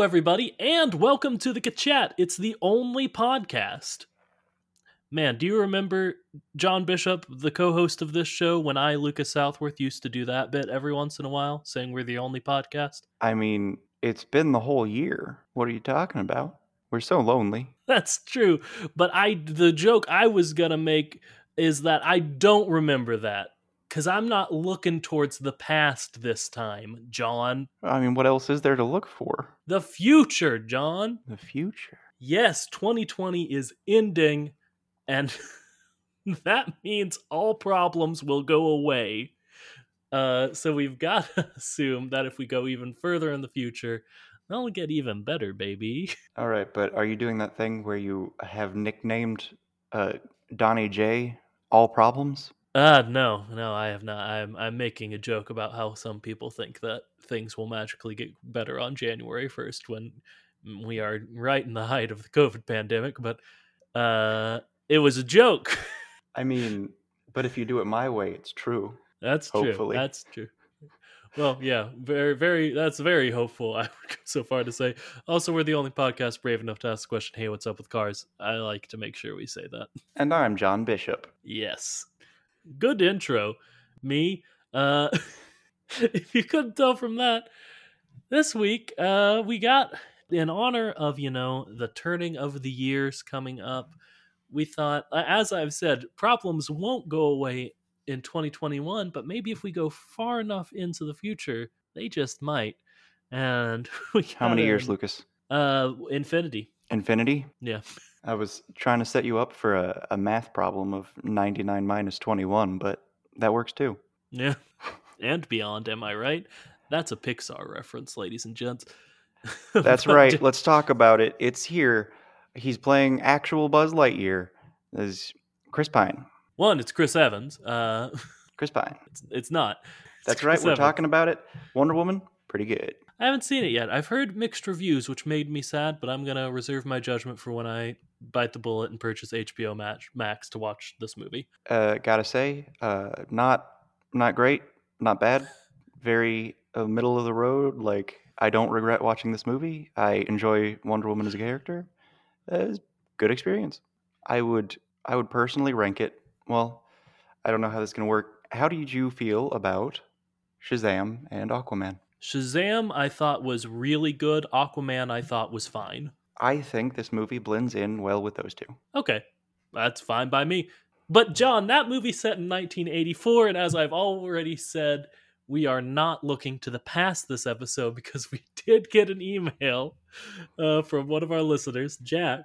Hello, everybody, and welcome to the Chat. It's the only podcast. Man, do you remember John Bishop, the co-host of this show, when I, Lucas Southworth, used to do that bit every once in a while, saying we're the only podcast? I mean, it's been the whole year. What are you talking about? We're so lonely. That's true, but I the joke I was gonna make is that I don't remember that because I'm not looking towards the past this time, John. I mean, what else is there to look for? The future, John. The future. Yes, 2020 is ending, and that means all problems will go away. Uh, so we've got to assume that if we go even further in the future, they'll get even better, baby. All right, but are you doing that thing where you have nicknamed uh, Donnie J all problems? Uh no, no, I have not. I'm I'm making a joke about how some people think that things will magically get better on January 1st when we are right in the height of the COVID pandemic, but uh it was a joke. I mean, but if you do it my way, it's true. That's true. That's true. Well, yeah, very, very. That's very hopeful. I would go so far to say. Also, we're the only podcast brave enough to ask the question, "Hey, what's up with cars?" I like to make sure we say that. And I'm John Bishop. Yes. Good intro. Me. Uh if you couldn't tell from that, this week uh we got in honor of, you know, the turning of the years coming up. We thought as I've said, problems won't go away in 2021, but maybe if we go far enough into the future, they just might. And we How many got years, Lucas? Uh infinity. Infinity? Yeah. I was trying to set you up for a, a math problem of 99 minus 21, but that works too. Yeah. And beyond, am I right? That's a Pixar reference, ladies and gents. That's right. Let's talk about it. It's here. He's playing actual Buzz Lightyear. Is Chris Pine. One, it's Chris Evans. Uh, Chris Pine. it's, it's not. It's That's right. Chris We're Evans. talking about it. Wonder Woman, pretty good. I haven't seen it yet. I've heard mixed reviews, which made me sad, but I'm going to reserve my judgment for when I bite the bullet and purchase HBO Match, Max to watch this movie. Uh, gotta say, uh, not not great, not bad. Very uh, middle of the road. Like I don't regret watching this movie. I enjoy Wonder Woman as a character. Uh, it's good experience. I would I would personally rank it. Well, I don't know how this is gonna work. How did you feel about Shazam and Aquaman? Shazam, I thought was really good. Aquaman, I thought was fine. I think this movie blends in well with those two. Okay, that's fine by me. But John, that movie set in 1984, and as I've already said, we are not looking to the past this episode because we did get an email uh, from one of our listeners, Jack,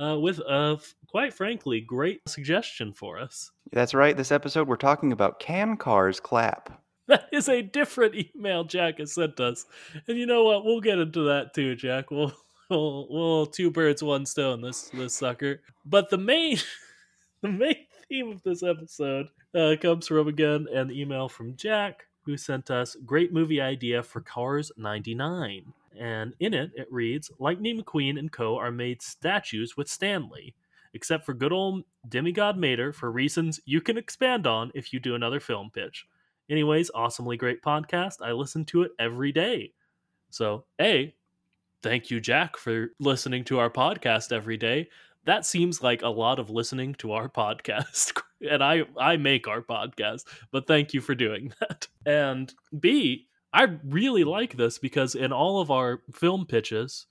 uh, with a quite frankly great suggestion for us. That's right. This episode we're talking about can cars clap? That is a different email Jack has sent us, and you know what? We'll get into that too, Jack. We'll we'll, we'll two birds, one stone. This this sucker. But the main the main theme of this episode uh, comes from again an email from Jack who sent us great movie idea for Cars 99. And in it, it reads Lightning McQueen and co. are made statues with Stanley, except for good old Demigod Mater for reasons you can expand on if you do another film pitch. Anyways, awesomely great podcast. I listen to it every day. So, A, thank you, Jack, for listening to our podcast every day. That seems like a lot of listening to our podcast. and I I make our podcast, but thank you for doing that. And B, I really like this because in all of our film pitches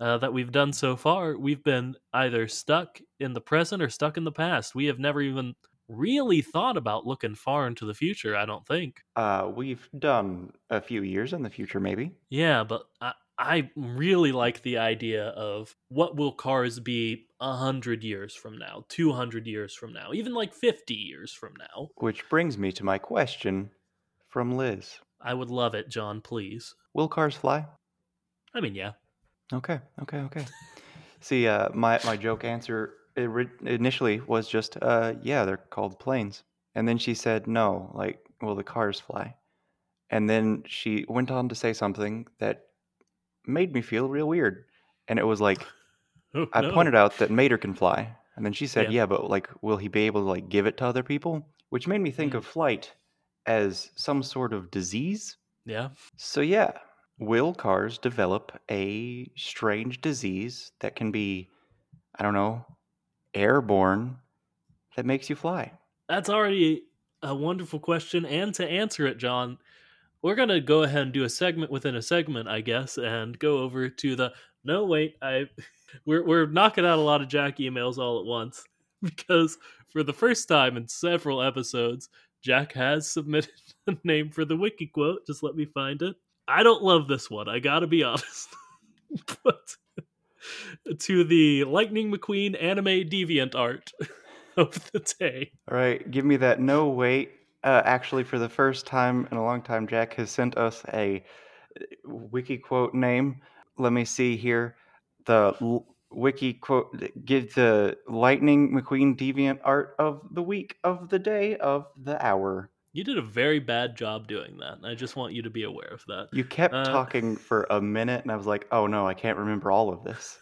uh, that we've done so far, we've been either stuck in the present or stuck in the past. We have never even really thought about looking far into the future, I don't think. Uh, we've done a few years in the future, maybe. Yeah, but I, I really like the idea of what will cars be a hundred years from now, two hundred years from now, even like fifty years from now. Which brings me to my question from Liz. I would love it, John. Please. Will cars fly? I mean, yeah. Okay, okay, okay. See, uh, my my joke answer iri- initially was just, uh, yeah, they're called planes, and then she said, no, like, will the cars fly? And then she went on to say something that made me feel real weird, and it was like, Oh, I no. pointed out that Mater can fly, and then she said, Yeah. yeah. but like, will he be able to like give it to other people? Which made me think Mm. of flight as some sort of disease. Yeah. So yeah, will cars develop a strange disease that can be, I don't know, airborne that makes you fly? That's already a wonderful question. And to answer it, John, we're going to go ahead and do a segment within a segment, I guess, and go over to the. No, wait. I We're, we're knocking out a lot of Jack emails all at once because for the first time in several episodes, Jack has submitted a name for the wiki quote. Just let me find it. I don't love this one. I gotta be honest. but to the Lightning McQueen anime deviant art of the day. All right, give me that. No, wait. Uh, actually, for the first time in a long time, Jack has sent us a uh, wiki quote name. Let me see here. The l- wiki quote give the Lightning McQueen deviant art of the week, of the day, of the hour. You did a very bad job doing that. I just want you to be aware of that. You kept Uh, talking for a minute, and I was like, "Oh no, I can't remember all of this."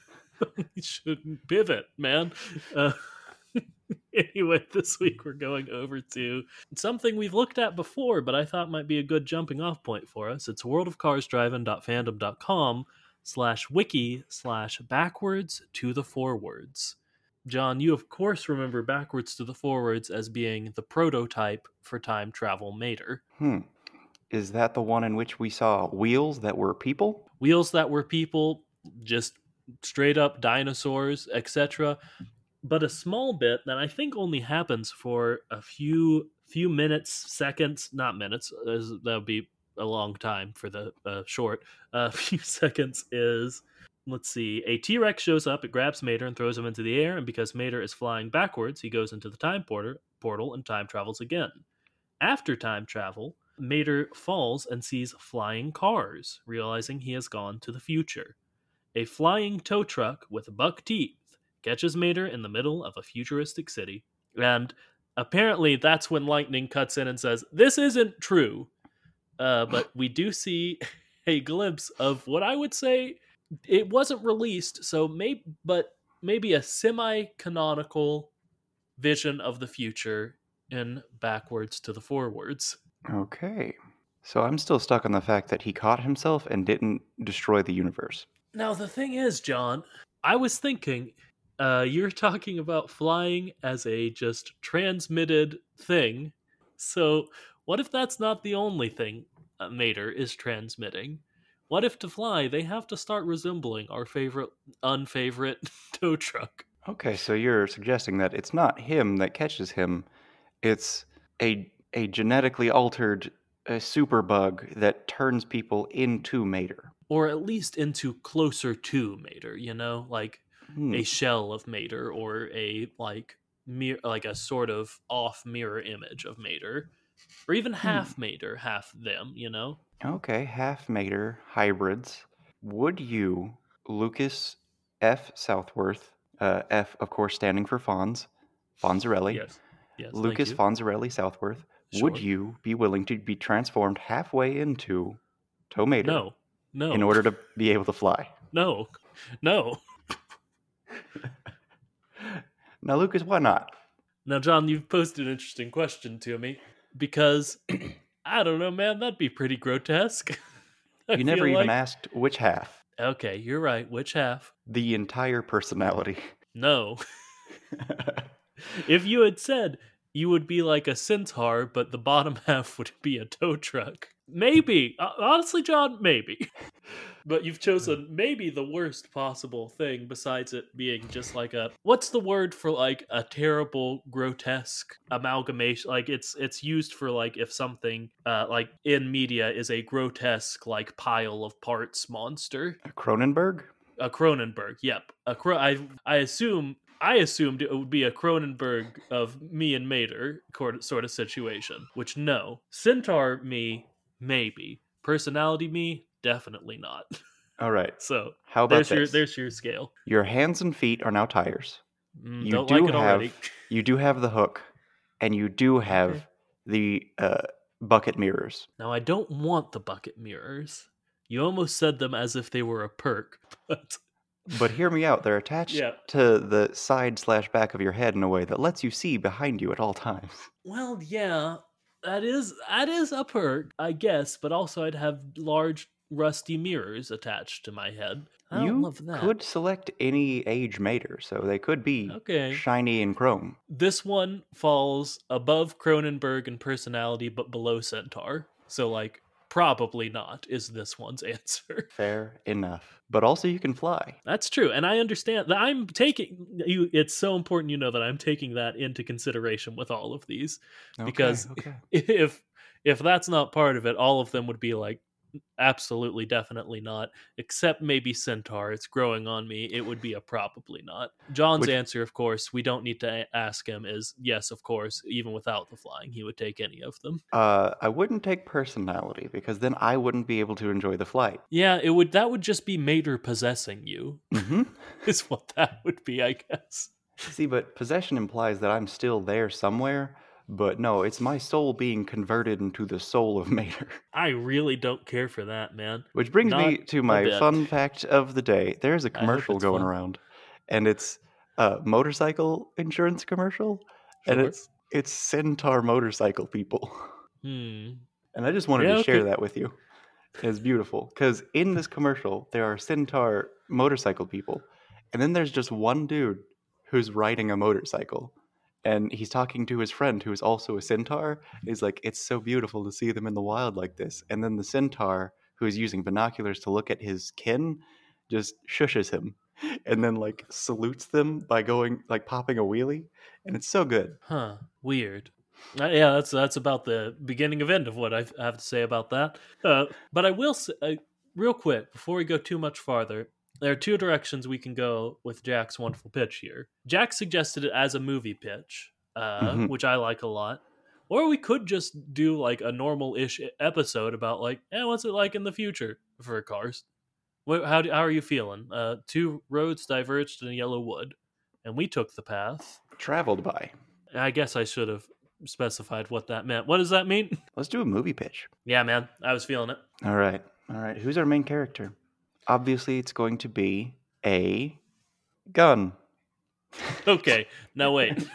you shouldn't pivot, man. Uh, anyway, this week we're going over to something we've looked at before, but I thought might be a good jumping off point for us. It's worldofcarsdriving.fandom.com slash wiki slash backwards to the forwards. John, you of course remember backwards to the forwards as being the prototype for time travel mater. Hmm. Is that the one in which we saw wheels that were people? wheels that were people, just straight up dinosaurs, etc. But a small bit that I think only happens for a few few minutes, seconds, not minutes. as That would be a long time for the uh, short. A few seconds is. Let's see. A T Rex shows up, it grabs Mater and throws him into the air, and because Mater is flying backwards, he goes into the time porter, portal and time travels again. After time travel, Mater falls and sees flying cars, realizing he has gone to the future. A flying tow truck with buck teeth catches Mater in the middle of a futuristic city. And apparently, that's when Lightning cuts in and says, This isn't true. Uh, but we do see a glimpse of what I would say it wasn't released, so maybe, but maybe a semi canonical vision of the future in backwards to the forwards. Okay. So I'm still stuck on the fact that he caught himself and didn't destroy the universe. Now the thing is, John, I was thinking, uh, you're talking about flying as a just transmitted thing. So what if that's not the only thing uh, Mater is transmitting? What if to fly they have to start resembling our favorite, unfavorite tow truck? Okay, so you're suggesting that it's not him that catches him, it's a a genetically altered super bug that turns people into Mater. Or at least into closer to Mater, you know? Like Hmm. a shell of Mater or a like mir- like a sort of off mirror image of Mater, or even half Mater, half them. You know, Okay, half Mater hybrids. Would you, Lucas F. Southworth, uh, F of course standing for Fonz, Fonzarelli, yes, yes. Lucas. Fonzarelli Southworth, would you be willing to be transformed halfway into Tow Mater No, no, in order to be able to fly? no, no. Now, Lucas, why not? Now, John, you've posed an interesting question to me because I don't know, man. That'd be pretty grotesque. You never even like- asked which half. Okay, you're right. Which half? The entire personality. No. if you had said you would be like a centaur, but the bottom half would be a tow truck. Maybe. Uh, honestly, John, maybe. but you've chosen maybe the worst possible thing besides it being just like a what's the word for like a terrible grotesque amalgamation like it's it's used for like if something uh like in media is a grotesque like pile of parts monster a Cronenberg? a Cronenberg. Yep, a Cro- I I assume I assumed it would be a Cronenberg of me and Mater sort of situation. Which no, Centaur me maybe, personality me definitely not. All right. So How about there's your this? there's your scale. Your hands and feet are now tires. Mm, You don't do like it have already. you do have the hook, and you do have Okay. the uh, bucket mirrors. Now I don't want the bucket mirrors. You almost said them as if they were a perk, but But hear me out. They're attached Yeah. to the side slash back of your head in a way that lets you see behind you at all times. Well, yeah, that is that is a perk, I guess. But also, I'd have large rusty mirrors attached to my head. I you love that. could select any age mater, so they could be Okay, shiny and chrome. this one falls above Cronenberg in personality, but below Centaur. So, like, probably not is this one's answer. Fair enough. But also, you can fly. That's true, and I understand that I'm taking you. It's so important you know that I'm taking that into consideration with all of these. Because- okay. if if that's not part of it, all of them would be like absolutely definitely not except maybe centaur it's growing on me it would be a probably not john's Which- answer of course we don't need to ask him is yes of course even without the flying he would take any of them Uh, I wouldn't take personality because then I wouldn't be able to enjoy the flight. yeah it would that would just be mater possessing you hmm is what that would be i guess See, but possession implies that I'm still there somewhere. But no, it's my soul being converted into the soul of Mater. i really don't care for that man Which brings me to my fun fact of the day. There's a commercial going fun. around, and it's a motorcycle insurance commercial, and it's it's Centaur motorcycle people. hmm And I just wanted Yeah, to share that with you. It's beautiful because in this commercial there are Centaur motorcycle people, and then there's just one dude who's riding a motorcycle, and he's talking to his friend who is also a Centaur. He's like, "It's so beautiful to see them in the wild like this." And then the Centaur, who is using binoculars to look at his kin, just shushes him, and then like salutes them by going like popping a wheelie, and it's so good. Huh. Weird. Uh, yeah, that's that's about the beginning of end of what I I have to say about that. Uh, but I will say, uh, real quick before we go too much farther. There are two directions we can go with Jack's wonderful pitch here. Jack suggested it as a movie pitch, uh, Mhm. which I like a lot. Or we could just do like a normal-ish episode about like, eh, what's it like in the future for cars? How do, how are you feeling? Uh, two roads diverged in a yellow wood, and we took the path. Traveled by. I guess I should have specified what that meant. What does that mean? Let's do a movie pitch. yeah, man, I was feeling it. All right. All right. Who's our main character? Obviously, it's going to be a gun. Okay, now wait.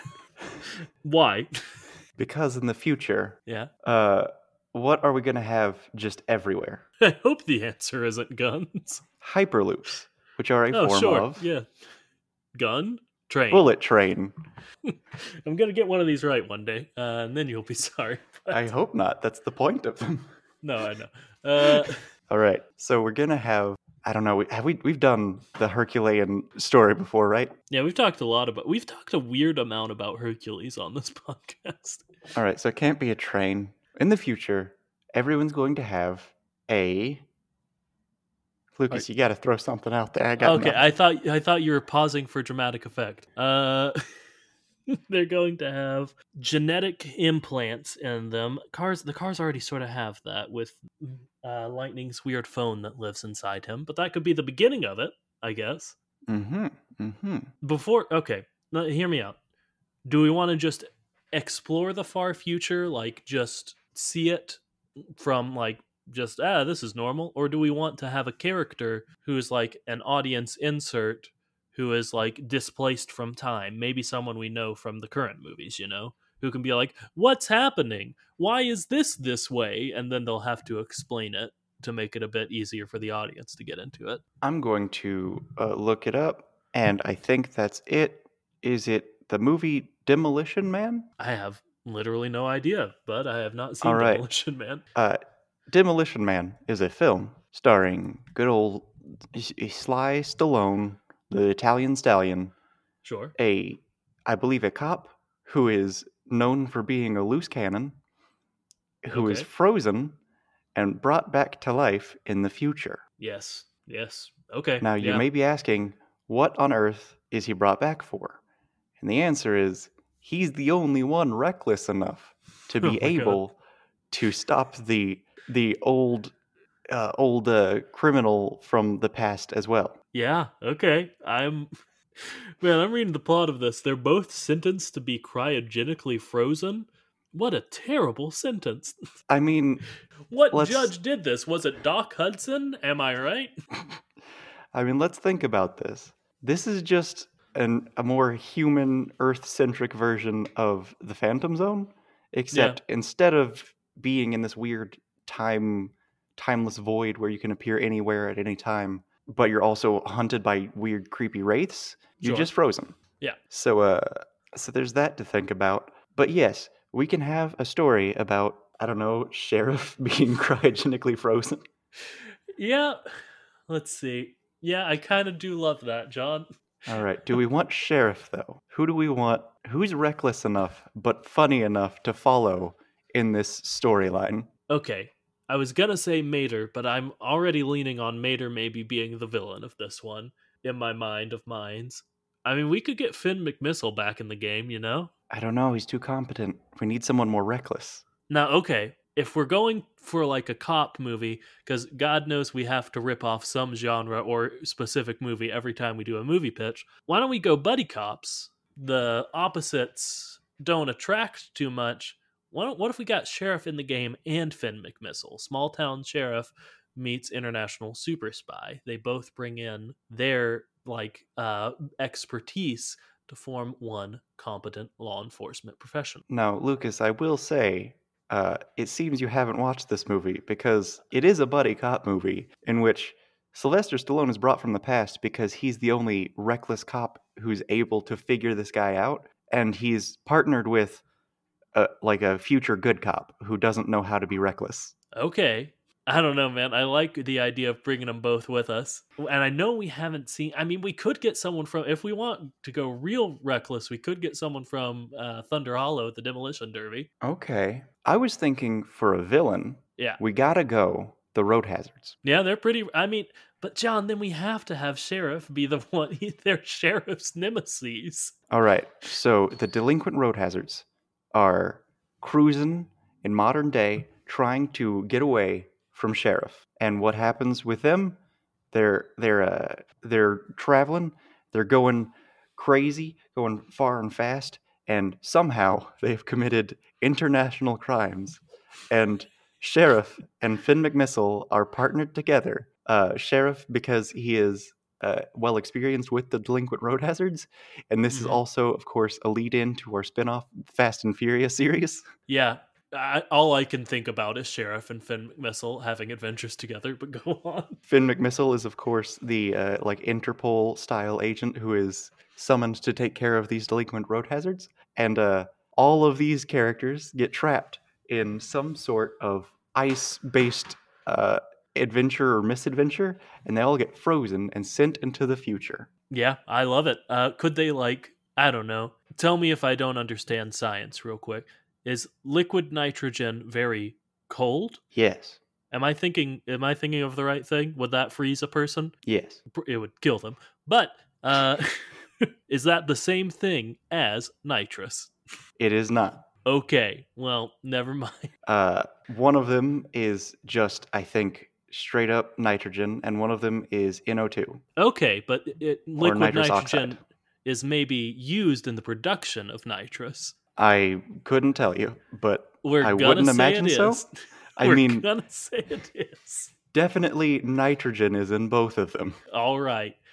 Why? Because in the future, yeah, uh, what are we going to have just everywhere? I hope the answer isn't guns. Hyperloops, which are a oh, form sure. of Yeah, gun, train. bullet train. I'm gonna get one of these right one day, uh, and then you'll be sorry. But- I hope not. That's the point of them. no, I know. Uh, All right. So we're going to have. I don't know. we- Have we? We've done the Herculean story before, right? yeah, we've talked a lot about. We've talked a weird amount about Hercules on this podcast. All right. So it can't be a train. In the future, everyone's going to have a. Lucas, you got to throw something out there. I got okay, nothing. I thought I thought you were pausing for dramatic effect. Uh, they're going to have genetic implants in them. Cars, the cars already sort of have that with uh, Lightning's weird phone that lives inside him, but that could be the beginning of it, I guess. Mm-hmm. Mm-hmm. Before, okay, now hear me out. Do we want to just explore the far future, like just see it from like just ah this is normal or do we want to have a character who's like an audience insert who is like displaced from time maybe someone we know from the current movies you know who can be like what's happening why is this this way and then they'll have to explain it to make it a bit easier for the audience to get into it I'm going to uh, look it up, and I think that's it. Is it the movie Demolition Man? i have literally no idea, but I have not seen right. Demolition Man. Uh, Demolition Man is a film starring good old S- Sly Stallone, the Italian stallion, Sure. a, I believe, a cop who is known for being a loose cannon, who is Okay. frozen and brought back to life in the future. Yes. Yes. Okay. Now, you yeah. may be asking, what on earth is he brought back for? And the answer is, he's the only one reckless enough to Oh be God. able to stop the the old uh, old uh, criminal from the past as well. Yeah, okay. I'm Man, I'm reading the plot of this. They're both sentenced to be cryogenically frozen. What a terrible sentence. I mean, What Let's- judge did this? Was it Doc Hudson? Am I right? I mean, let's think about this. This is just an, a more human, Earth-centric version of the Phantom Zone, except instead of being in this weird time, timeless void where you can appear anywhere at any time, but you're also hunted by weird, creepy wraiths, you're Sure. just frozen. Yeah. So, uh, so there's that to think about. But yes, we can have a story about I don't know, sheriff being cryogenically frozen. Yeah. Let's see. Yeah, I kind of do love that, John. All right. Do we want sheriff though? Who do we want? Who's reckless enough but funny enough to follow in this storyline? Okay. I was gonna say Mater, but I'm already leaning on Mater maybe being the villain of this one in my mind of minds. I mean, we could get Finn McMissile back in the game, you know? I don't know. He's too competent. We need someone more reckless. Now, okay, if we're going for like a cop movie, because God knows we have to rip off some genre or specific movie every time we do a movie pitch, why don't we go buddy cops? The opposites don't attract too much. What, what if we got Sheriff in the game and Finn McMissile? Small town sheriff meets international super spy. They both bring in their like uh, expertise to form one competent law enforcement profession. Now, Lucas, I will say, uh, it seems you haven't watched this movie because it is a buddy cop movie in which Sylvester Stallone is brought from the past because he's the only reckless cop who's able to figure this guy out, and he's partnered with a, like a future good cop who doesn't know how to be reckless. Okay. I don't know, man. I like the idea of bringing them both with us. And I know we haven't seen. I mean, we could get someone from. If we want to go real reckless, we could get someone from uh, Thunder Hollow at the Demolition Derby. Okay. I was thinking for a villain, Yeah. we gotta go the road hazards. Yeah, they're pretty. I mean, but John, then we have to have Sheriff be the one. They're Sheriff's nemesis. All right. So the delinquent road hazards are cruising in modern day, trying to get away from sheriff. And what happens with them? They're they're uh, they're traveling. They're going crazy, going far and fast, and somehow they've committed international crimes. And sheriff and Finn McMissile are partnered together. Uh, sheriff because he is uh, well experienced with the delinquent road hazards, and this is Mhm. also, of course, a lead in to our spin off Fast and Furious series. Yeah. I, all I can think about is Sheriff and Finn McMissile having adventures together. But go on. Finn McMissile is, of course, the uh, like Interpol style agent who is summoned to take care of these delinquent road hazards, and uh, all of these characters get trapped in some sort of ice based uh, adventure or misadventure, and they all get frozen and sent into the future. Yeah, I love it. Uh, could they like I don't know. Tell me if I don't understand science real quick. Is liquid nitrogen very cold? Yes, Am I thinking am I thinking of the right thing? Would that freeze a person? yes. It would kill them. But uh is that the same thing as nitrous? It is not. Okay. Well, never mind. Uh, one of them is just, I think, straight up nitrogen, and one of them is NO2. Okay, but it, liquid nitrogen oxide. is maybe used in the production of nitrous. I couldn't tell you, but We're I wouldn't imagine so. I We're mean- gonna say it is. definitely nitrogen is in both of them. All right.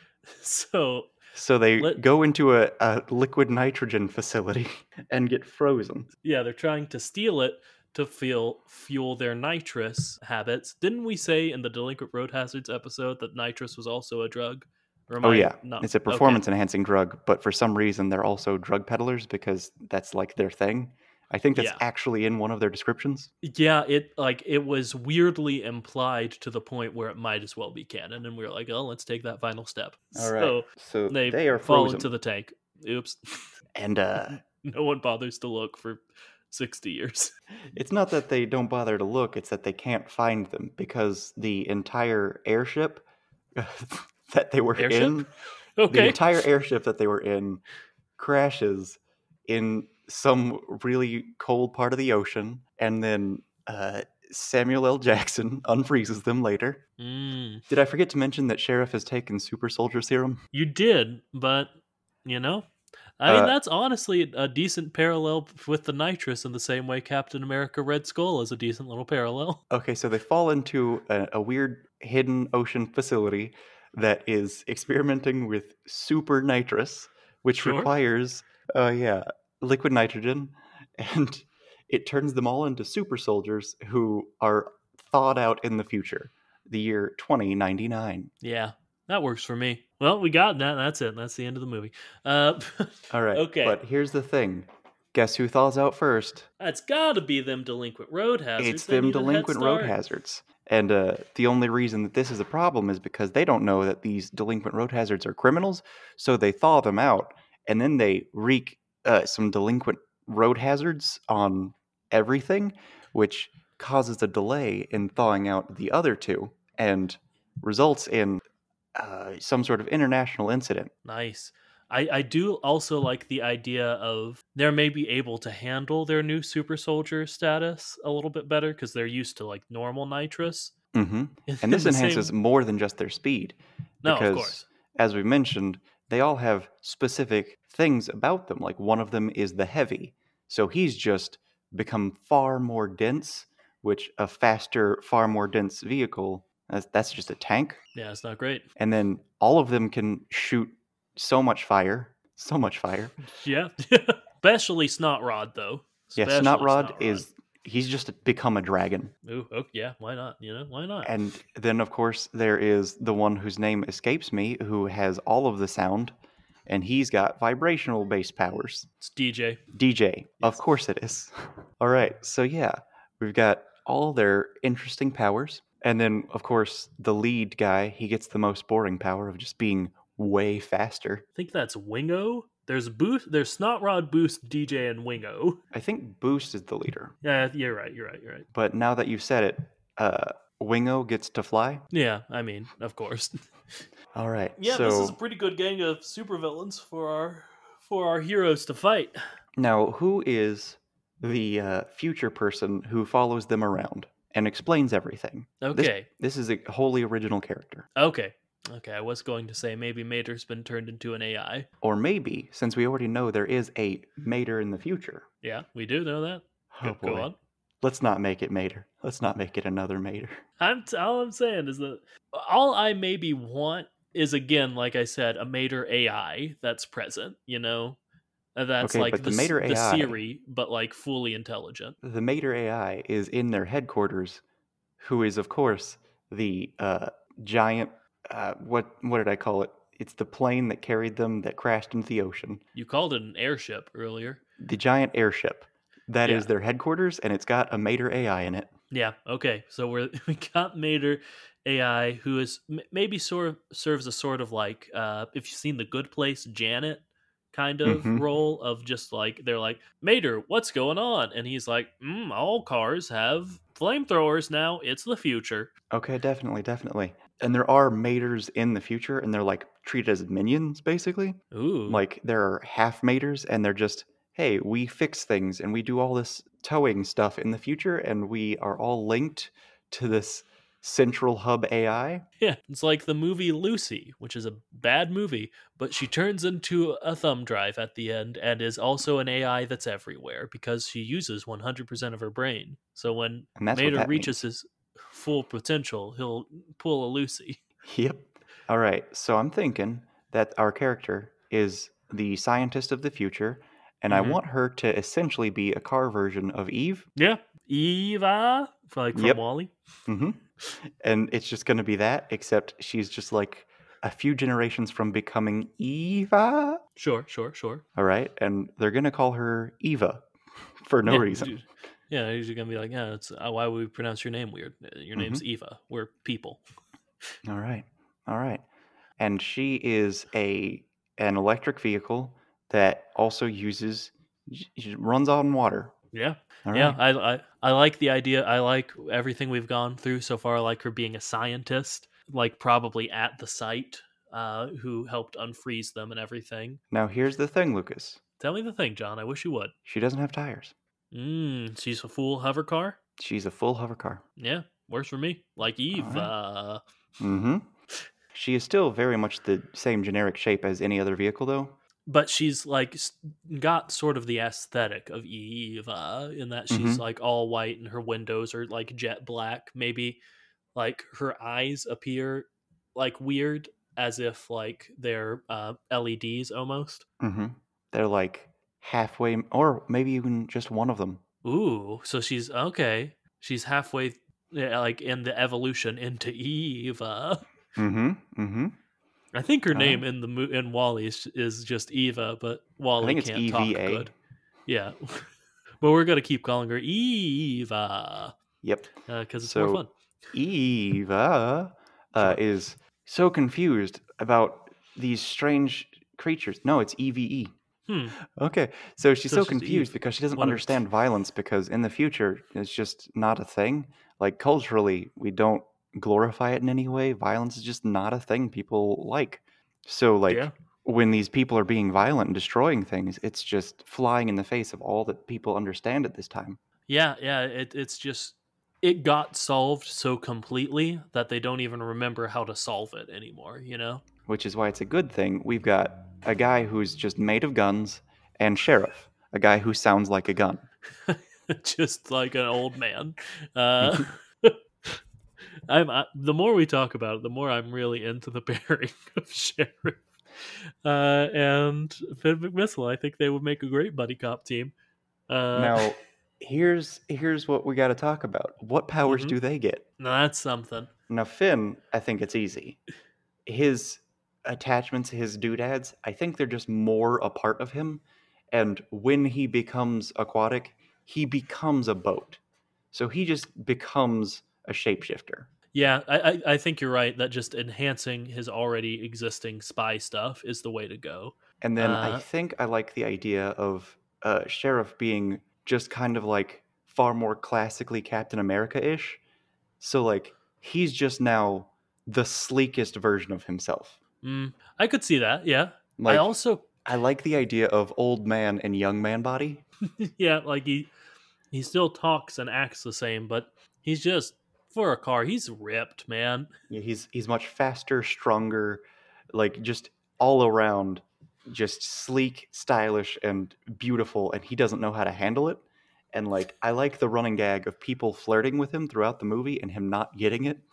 So So they Let- go into a, a liquid nitrogen facility and get frozen. yeah, they're trying to steal it to feel fuel their nitrous habits. Didn't we say in the Delinquent Road Hazards episode that nitrous was also a drug? Or Oh I yeah, not- it's a okay. performance enhancing drug, but for some reason they're also drug peddlers because that's like their thing. I think that's Yeah. actually in one of their descriptions. Yeah, it like it was weirdly implied to the point where it might as well be canon, and we were like, oh, let's take that final step. All right. So So they, they, are fall frozen. into the tank. Oops. and uh, no one bothers to look for sixty years. it's not that they don't bother to look, it's that they can't find them because the entire airship that they were Airship? in, the entire airship that they were in crashes in some really cold part of the ocean. And then uh, Samuel L. Jackson unfreezes them later. Mm, Did I forget to mention that Sheriff has taken super soldier serum? you did, but you know, I mean, Uh, that's honestly a decent parallel with the nitrous in the same way Captain America Red Skull is a decent little parallel. Okay, so they fall into a, a weird hidden ocean facility that is experimenting with super nitrous, which Sure. requires, uh, yeah, liquid nitrogen, and it turns them all into super soldiers who are thawed out in the future, the year 2099. Yeah, that works for me. Well, we got that. That's it. That's the end of the movie. Uh, All right, Okay. but here's the thing: guess who thaws out first? that's got to be them delinquent road hazards. it's They them need a head delinquent road hazards. And uh, the only reason that this is a problem is because they don't know that these delinquent road hazards are criminals, so they thaw them out, and then they wreak uh, some delinquent road hazards on everything, which causes a delay in thawing out the other two, and results in uh, some sort of international incident. Nice. I, I do also like the idea of they may be able to handle their new super soldier status a little bit better because they're used to like normal nitrous. Mm-hmm. And this the same- enhances more than just their speed. No, of because course. as we mentioned, they all have specific things about them. Like one of them is the heavy. So he's just become far more dense, which a faster, far more dense vehicle, that's, that's just a tank. Yeah, it's not great. And then all of them can shoot so much fire, so much fire. Yeah, especially Snot Rod though. Yeah, Especially Snot Rod is, he's just become a dragon. Ooh, oh, yeah, why not? You know, why not? And then, of course, there is the one whose name escapes me, who has all of the sound, and he's got vibrational bass powers. It's DJ. DJ. Of course it is. All right. So, yeah, we've got all their interesting powers. And then, of course, the lead guy, he gets the most boring power of just being way faster. I think that's Wingo. There's boost. There's Snot Rod, Boost, DJ, and Wingo. I think Boost is the leader. Yeah, you're right. You're right. You're right. But now that you've said it, uh, Wingo gets to fly. Yeah, I mean, of course. All right. Yeah, so this is a pretty good gang of supervillains for our for our heroes to fight. now, who is the uh, future person who follows them around and explains everything? Okay. This is a wholly original character. Okay. Okay, I was going to say maybe Mater's been turned into an AI. Or maybe, since we already know there is a Mater in the future. Yeah, we do know that. Oh, Go, on. Let's not make it Mater. Let's not make it another Mater. I'm t- all I'm saying is that all I maybe want is again, like I said, a Mater AI that's present. You know, that's Okay, like the s- Mater the AI Siri, but like fully intelligent. The Mater AI is in their headquarters, who is, of course, the uh, giant. Uh, what what did I call it? It's the plane that carried them that crashed into the ocean. You called it an airship earlier. The giant airship. That is Yeah. their headquarters, and it's got a Mater AI in it. Yeah. Okay. So we're we got Mater AI, who is m- maybe sort of serves a sort of like uh, if you've seen The Good Place, Janet kind of Mhm. role of just like they're like Mater, what's going on? And he's like, mm, all cars have flamethrowers now. It's the future. Okay, definitely, definitely. And there are Maters in the future, and they're like treated as minions, basically. Ooh. Like there are half Maters, and they're just, hey, we fix things and we do all this towing stuff in the future, and we are all linked to this central hub AI. Yeah, it's like the movie Lucy, which is a bad movie, but she turns into a thumb drive at the end and is also an AI that's everywhere because she uses 100% of her brain. So when Mater reaches his full potential, he'll pull a Lucy. Yep. All right. So I'm thinking that our character is the scientist of the future, and Mhm. I want her to essentially be a car version of Eve. Yeah, Eva, like from Yep. WALL-E. hmm And it's just going to be that, except she's just like a few generations from becoming Eva. Sure, sure, sure. All right. And they're going to call her Eva for no Yeah, reason. Yeah, he's gonna be like, yeah, it's uh, why would we pronounce your name weird? Uh, Your name's Mm-hmm. Eva. We're people. All right. All right. And she is a an electric vehicle that also uses she runs on water. Yeah, yeah. I, I I like the idea. I like everything we've gone through so far. I like her being a scientist, like probably at the site, uh, who helped unfreeze them and everything. Now here's the thing, Lucas. Tell me the thing, John. I wish you would. She doesn't have tires. Mm, she's a full hover car. She's a full hover car. Yeah, works for me. Like Eve. Alright. Uh, Mm-hmm. She is still very much the same generic shape as any other vehicle, though. But she's like got sort of the aesthetic of uh, in that she's Mhm. like all white and her windows are like jet black. Maybe like her eyes appear like weird as if like they're uh, LEDs almost. Mm-hmm. They're like halfway, or maybe even just one of them. Ooh, so she's okay. She's halfway like in the evolution into. Uh, Mm-hmm. Mm-hmm. I think her Uh, name in the mo- in WALL-E is, is just Eva, but WALL-E think can't talk good. Yeah, but we're gonna keep calling her Eva Yep. because it's So- more fun. Eva uh, is so confused about these strange creatures. No, it's EVE. Hmm. Okay, so she's So so, confused Eve. because she doesn't What understand violence because in the future it's just not a thing. Like culturally, we don't glorify it in any way. Violence is just not a thing people like. So like Yeah. when these people are being violent and destroying things, it's just flying in the face of all that people understand at this time. Yeah, yeah. It, it's just it got solved so completely that they don't even remember how to solve it anymore. You know. which is why it's a good thing. We've got a guy who's just made of guns and sheriff, a guy who sounds like a gun. just like an old man. Uh, I'm I, the more we talk about it, the more I'm really into the pairing of sheriff uh, and Finn McMissile. I think they would make a great buddy cop team. Uh, now, here's here's what we got to talk about. What powers Mhm. do they get? now that's something. Now, Finn, I think it's easy. His attachments, his doodads, I think they're just more a part of him. And when he becomes aquatic, he becomes a boat. So he just becomes a shapeshifter. Yeah, I, I, I think you're right that just enhancing his already existing spy stuff is the way to go. And then Uh, I think I like the idea of uh, Sheriff being just kind of like far more classically Captain America ish. So, like, he's just now the sleekest version of himself. Mm, I could see that. Yeah. Like, I also I like the idea of old man and young man body. yeah, like he he still talks and acts the same, but he's just for a car, he's ripped, man. Yeah, he's he's much faster, stronger, like just all around, just sleek, stylish, and beautiful. And he doesn't know how to handle it. And like, I like the running gag of people flirting with him throughout the movie and him not getting it.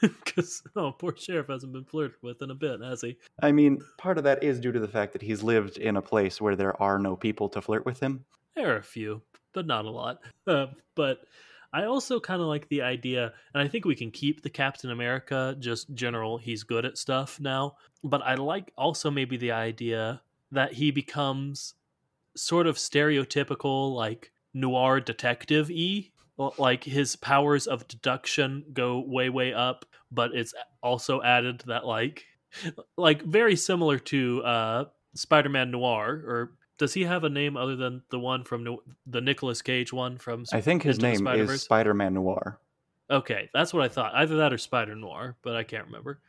Because oh, poor sheriff hasn't been flirted with in a bit, has he? I mean, part of that is due to the fact that he's lived in a place where there are no people to flirt with him. There are a few, but not a lot. Uh, but I also kind of like the idea, and I think we can keep the Captain America just general. He's good at stuff now, but I like also maybe the idea that he becomes sort of stereotypical, like noir detective e. Like his powers of deduction go way way up, but it's also added that like like very similar to uh Spider-Man Noir or does he have a name other than the one from no- the Nicolas Cage one from I think his Into name is? Spider Man Noir. Okay, that's what I thought. Either that or Spider Noir, but I can't remember.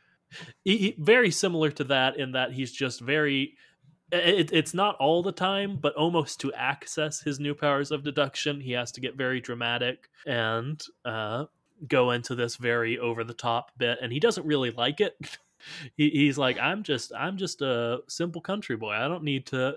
He, he- very similar to that in that he's just very. It, it's not all the time, but almost to access his new powers of deduction, he has to get very dramatic and uh, go into this very over the top bit, and he doesn't really like it. he, he's like, "I'm just, I'm just a simple country boy. I don't need to."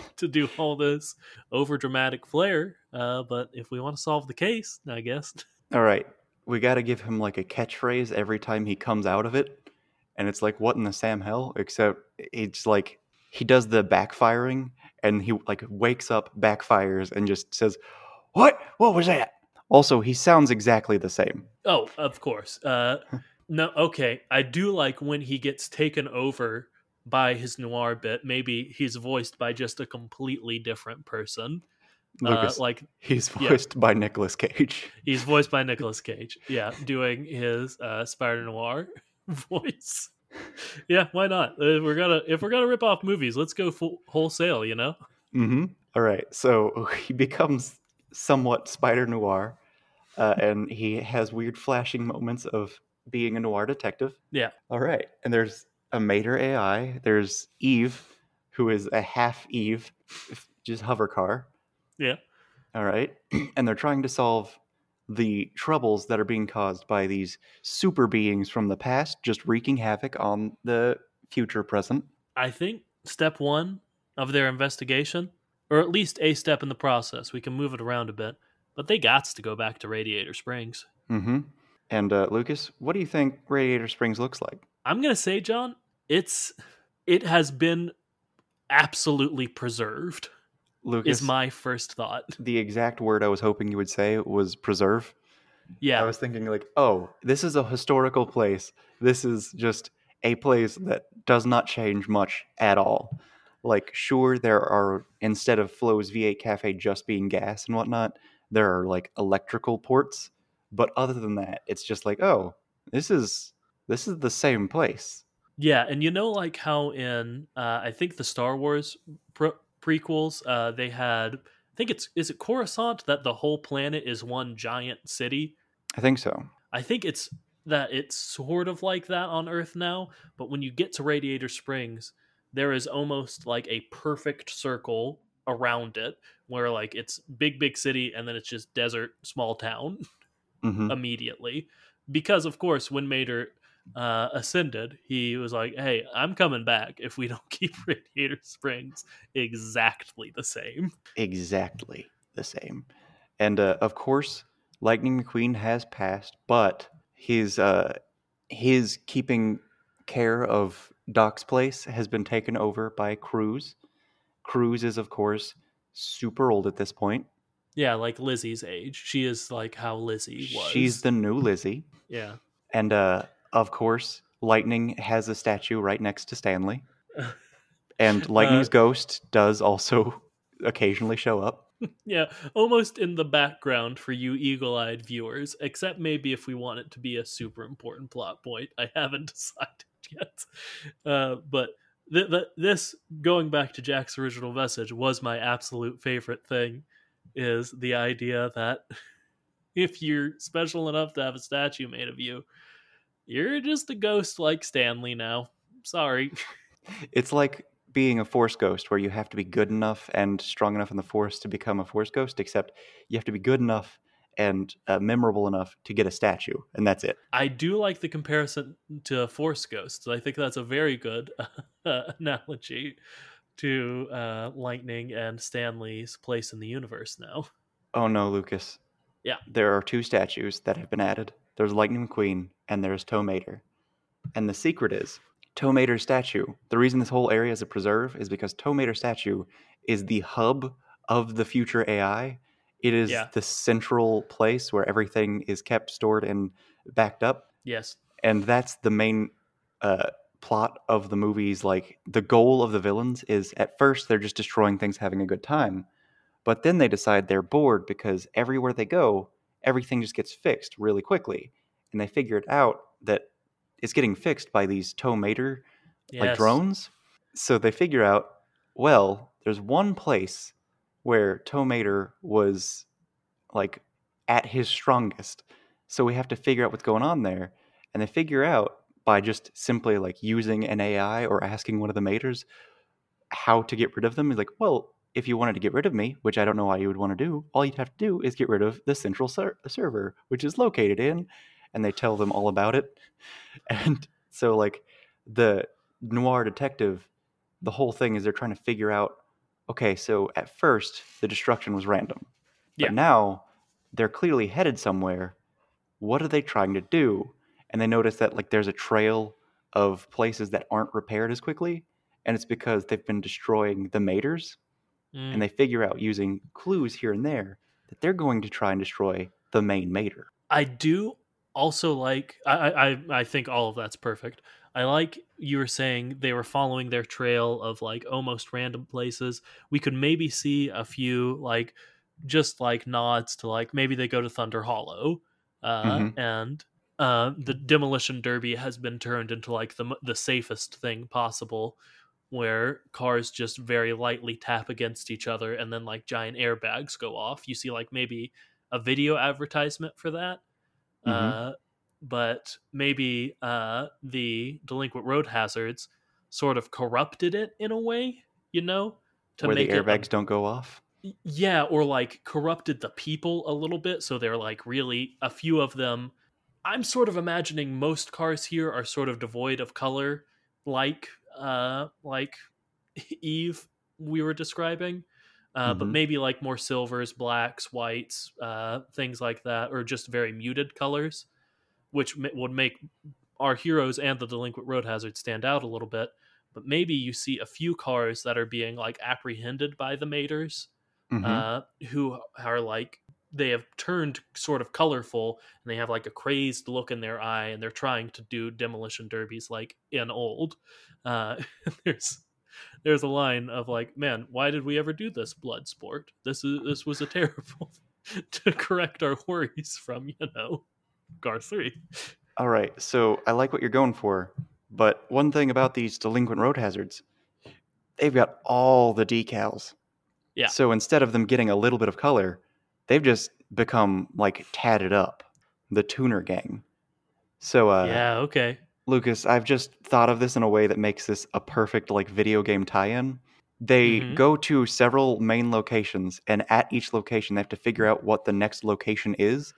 to do all this over dramatic flair uh, but if we want to solve the case i guess All right, we got to give him like a catchphrase every time he comes out of it, and it's like, "What in the Sam hell?" Except it's like he does the backfiring, and he like wakes up, backfires, and just says, "What? What was that?" Also, he sounds exactly the same. Oh, of course. Uh, no, okay. I do like when he gets taken over by his noir bit. Maybe he's voiced by just a completely different person. Uh, like He's yeah. voiced by Nicolas Cage. he's voiced by Nicolas Cage. Yeah, doing his uh, Spider Noir voice. Yeah, why not? Uh, we're gonna if we're gonna rip off movies, let's go full, wholesale. You know. Mm-hmm. All right. So he becomes somewhat Spider Noir, uh, and he has weird flashing moments of being a noir detective. Yeah. All right. And there's a Mater AI. There's Eve, who is a half Eve, just hover car. Yeah. All right. And they're trying to solve the troubles that are being caused by these super beings from the past, just wreaking havoc on the future present. I think step one of their investigation, or at least a step in the process, we can move it around a bit, but they got to go back to Radiator Springs. Mm-hmm. And uh, Lucas, what do you think Radiator Springs looks like? I'm gonna say, John, it's it has been absolutely preserved. Lucas, Is my first thought. the exact word I was hoping you would say was preserve. Yeah, I was thinking like, oh, this is a historical place. This is just a place that does not change much at all. Like, sure, there are instead of Flo's V8 Cafe just being gas and whatnot, there are like electrical ports. But other than that, it's just like, oh, this is this is the same place. Yeah, and you know, like how in uh, I think the Star Wars pre- prequels, uh, they had I think it's is it Coruscant that the whole planet is one giant city. I think so. I think it's that it's sort of like that on Earth now, but when you get to Radiator Springs, there is almost like a perfect circle around it where like it's big big city and then it's just desert small town hmm immediately because of course when Mater uh, ascended, he was like, "Hey, I'm coming back if we don't keep Radiator Springs exactly the same." exactly the same. And uh, of course, Lightning McQueen has passed, but his uh, his keeping care of Doc's place has been taken over by Cruz. Cruz is, of course, super old at this point. Yeah, like Lizzie's age. She is like how Lizzie was. She's the new Lizzie, yeah. and uh, of course, Lightning has a statue right next to Stanley, and Lightning's Uh, ghost does also occasionally show up. Yeah, almost in the background for you eagle-eyed viewers, except maybe if we want it to be a super important plot point. I haven't decided yet. Uh, but th- th- this, going back to Jack's original message, was my absolute favorite thing. Is the idea that if you're special enough to have a statue made of you, you're just a ghost like Stanley now. Sorry. It's like being a force ghost where you have to be good enough and strong enough in the force to become a force ghost, except you have to be good enough and uh, memorable enough to get a statue, and that's it. I do like the comparison to Force Ghosts. I think that's a very good uh, analogy to uh, Lightning and Stanley's place in the universe now. Oh no, Lucas. Yeah. There are two statues that have been added. There's Lightning McQueen and there's Tow Mater. And the secret is Tow Mater's statue. The reason this whole area is a preserve is because Tow Mater's statue is the hub of the future AI. It is Yeah. the central place where everything is kept, stored, and backed up. Yes. and that's the main uh, plot of the movies. Like the goal of the villains is at first they're just destroying things, having a good time, but then they decide they're bored because everywhere they go, everything just gets fixed really quickly, and they figured out that it's getting fixed by these tow mater like drones. So they figure out, well, there's one place where tow mater was like at his strongest. So we have to figure out what's going on there. And they figure out by just simply like using an AI or asking one of the maters how to get rid of them. He's like, well, if you wanted to get rid of me, which I don't know why you would want to do, all you'd have to do is get rid of the central ser- server, which is located in, and they tell them all about it. And so, like, the noir detective, the whole thing is they're trying to figure out okay, so at first the destruction was random, but Yeah. now they're clearly headed somewhere. What are they trying to do? And they notice that like there's a trail of places that aren't repaired as quickly, and it's because they've been destroying the maters, Mm. and they figure out using clues here and there that they're going to try and destroy the main mater. I do also like. I, I I think all of that's perfect. I like you were saying they were following their trail of like almost random places. We could maybe see a few like just like nods to like maybe they go to Thunder Hollow, uh, Mhm. and uh, the demolition derby has been turned into like the the safest thing possible, where cars just very lightly tap against each other and then like giant airbags go off. You see like maybe a video advertisement for that, Mhm. uh, but maybe uh, the delinquent road hazards sort of corrupted it in a way, you know, to Where the make it airbags don't go off. Yeah or like corrupted the people a little bit so they're like really a few of them i'm sort of imagining most cars here are sort of devoid of color like uh like eve we were describing uh, but Mhm. maybe like more silvers blacks whites uh things like that or just very muted colors which ma- would make our heroes and the delinquent road hazard stand out a little bit but maybe you see a few cars that are being like apprehended by the maters Mhm. uh, who are like they have turned sort of colorful and they have like a crazed look in their eye and they're trying to do demolition derbies like in old uh, there's there's a line of like man why did we ever do this blood sport this is this was a terrible to correct our worries from you know gar 3 All right, so I like what you're going for, but one thing about these delinquent road hazards, they've got all the decals. Yeah. So instead of them getting a little bit of color, they've just become like tatted up, the tuner gang. So uh yeah okay Lucas, I've just thought of this in a way that makes this a perfect like video game tie-in. They Mhm. go to several main locations, and at each location, they have to figure out what the next location is.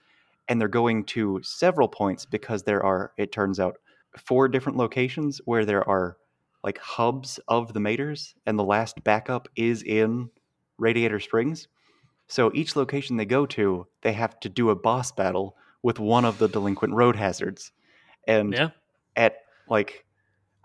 And they're going to several points because there are, it turns out, four different locations where there are like hubs of the maters, and the last backup is in Radiator Springs. So each location they go to, they have to do a boss battle with one of the delinquent road hazards. And yeah at like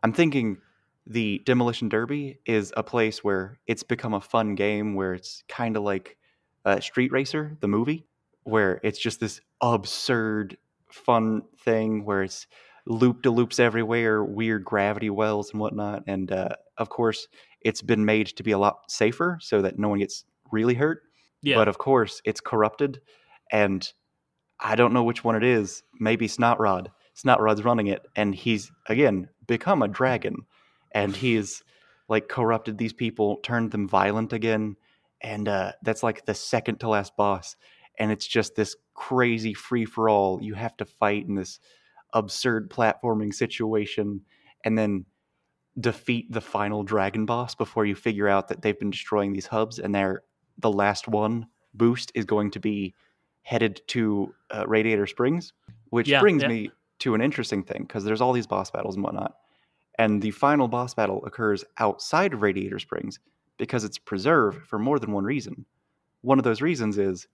I'm thinking the Demolition Derby is a place where it's become a fun game where it's kind of like uh, Speed Racer, the movie, where it's just this absurd fun thing where it's loop de loops everywhere, weird gravity wells and whatnot. And uh, of course, it's been made to be a lot safer so that no one gets really hurt. yeah But of course, it's corrupted, and I don't know which one it is. Maybe Snot Rod. Snot Rod's running it, and he's again become a dragon, and he's like corrupted these people, turned them violent again, and uh, that's like the second to last boss, and it's just this crazy free for all. You have to fight in this absurd platforming situation, and then defeat the final dragon boss before you figure out that they've been destroying these hubs, and they're the last one boost is going to be headed to uh, Radiator Springs, which Yeah, brings yeah. me to an interesting thing because there's all these boss battles and whatnot. And the final boss battle occurs outside of Radiator Springs because it's preserved for more than one reason. One of those reasons is,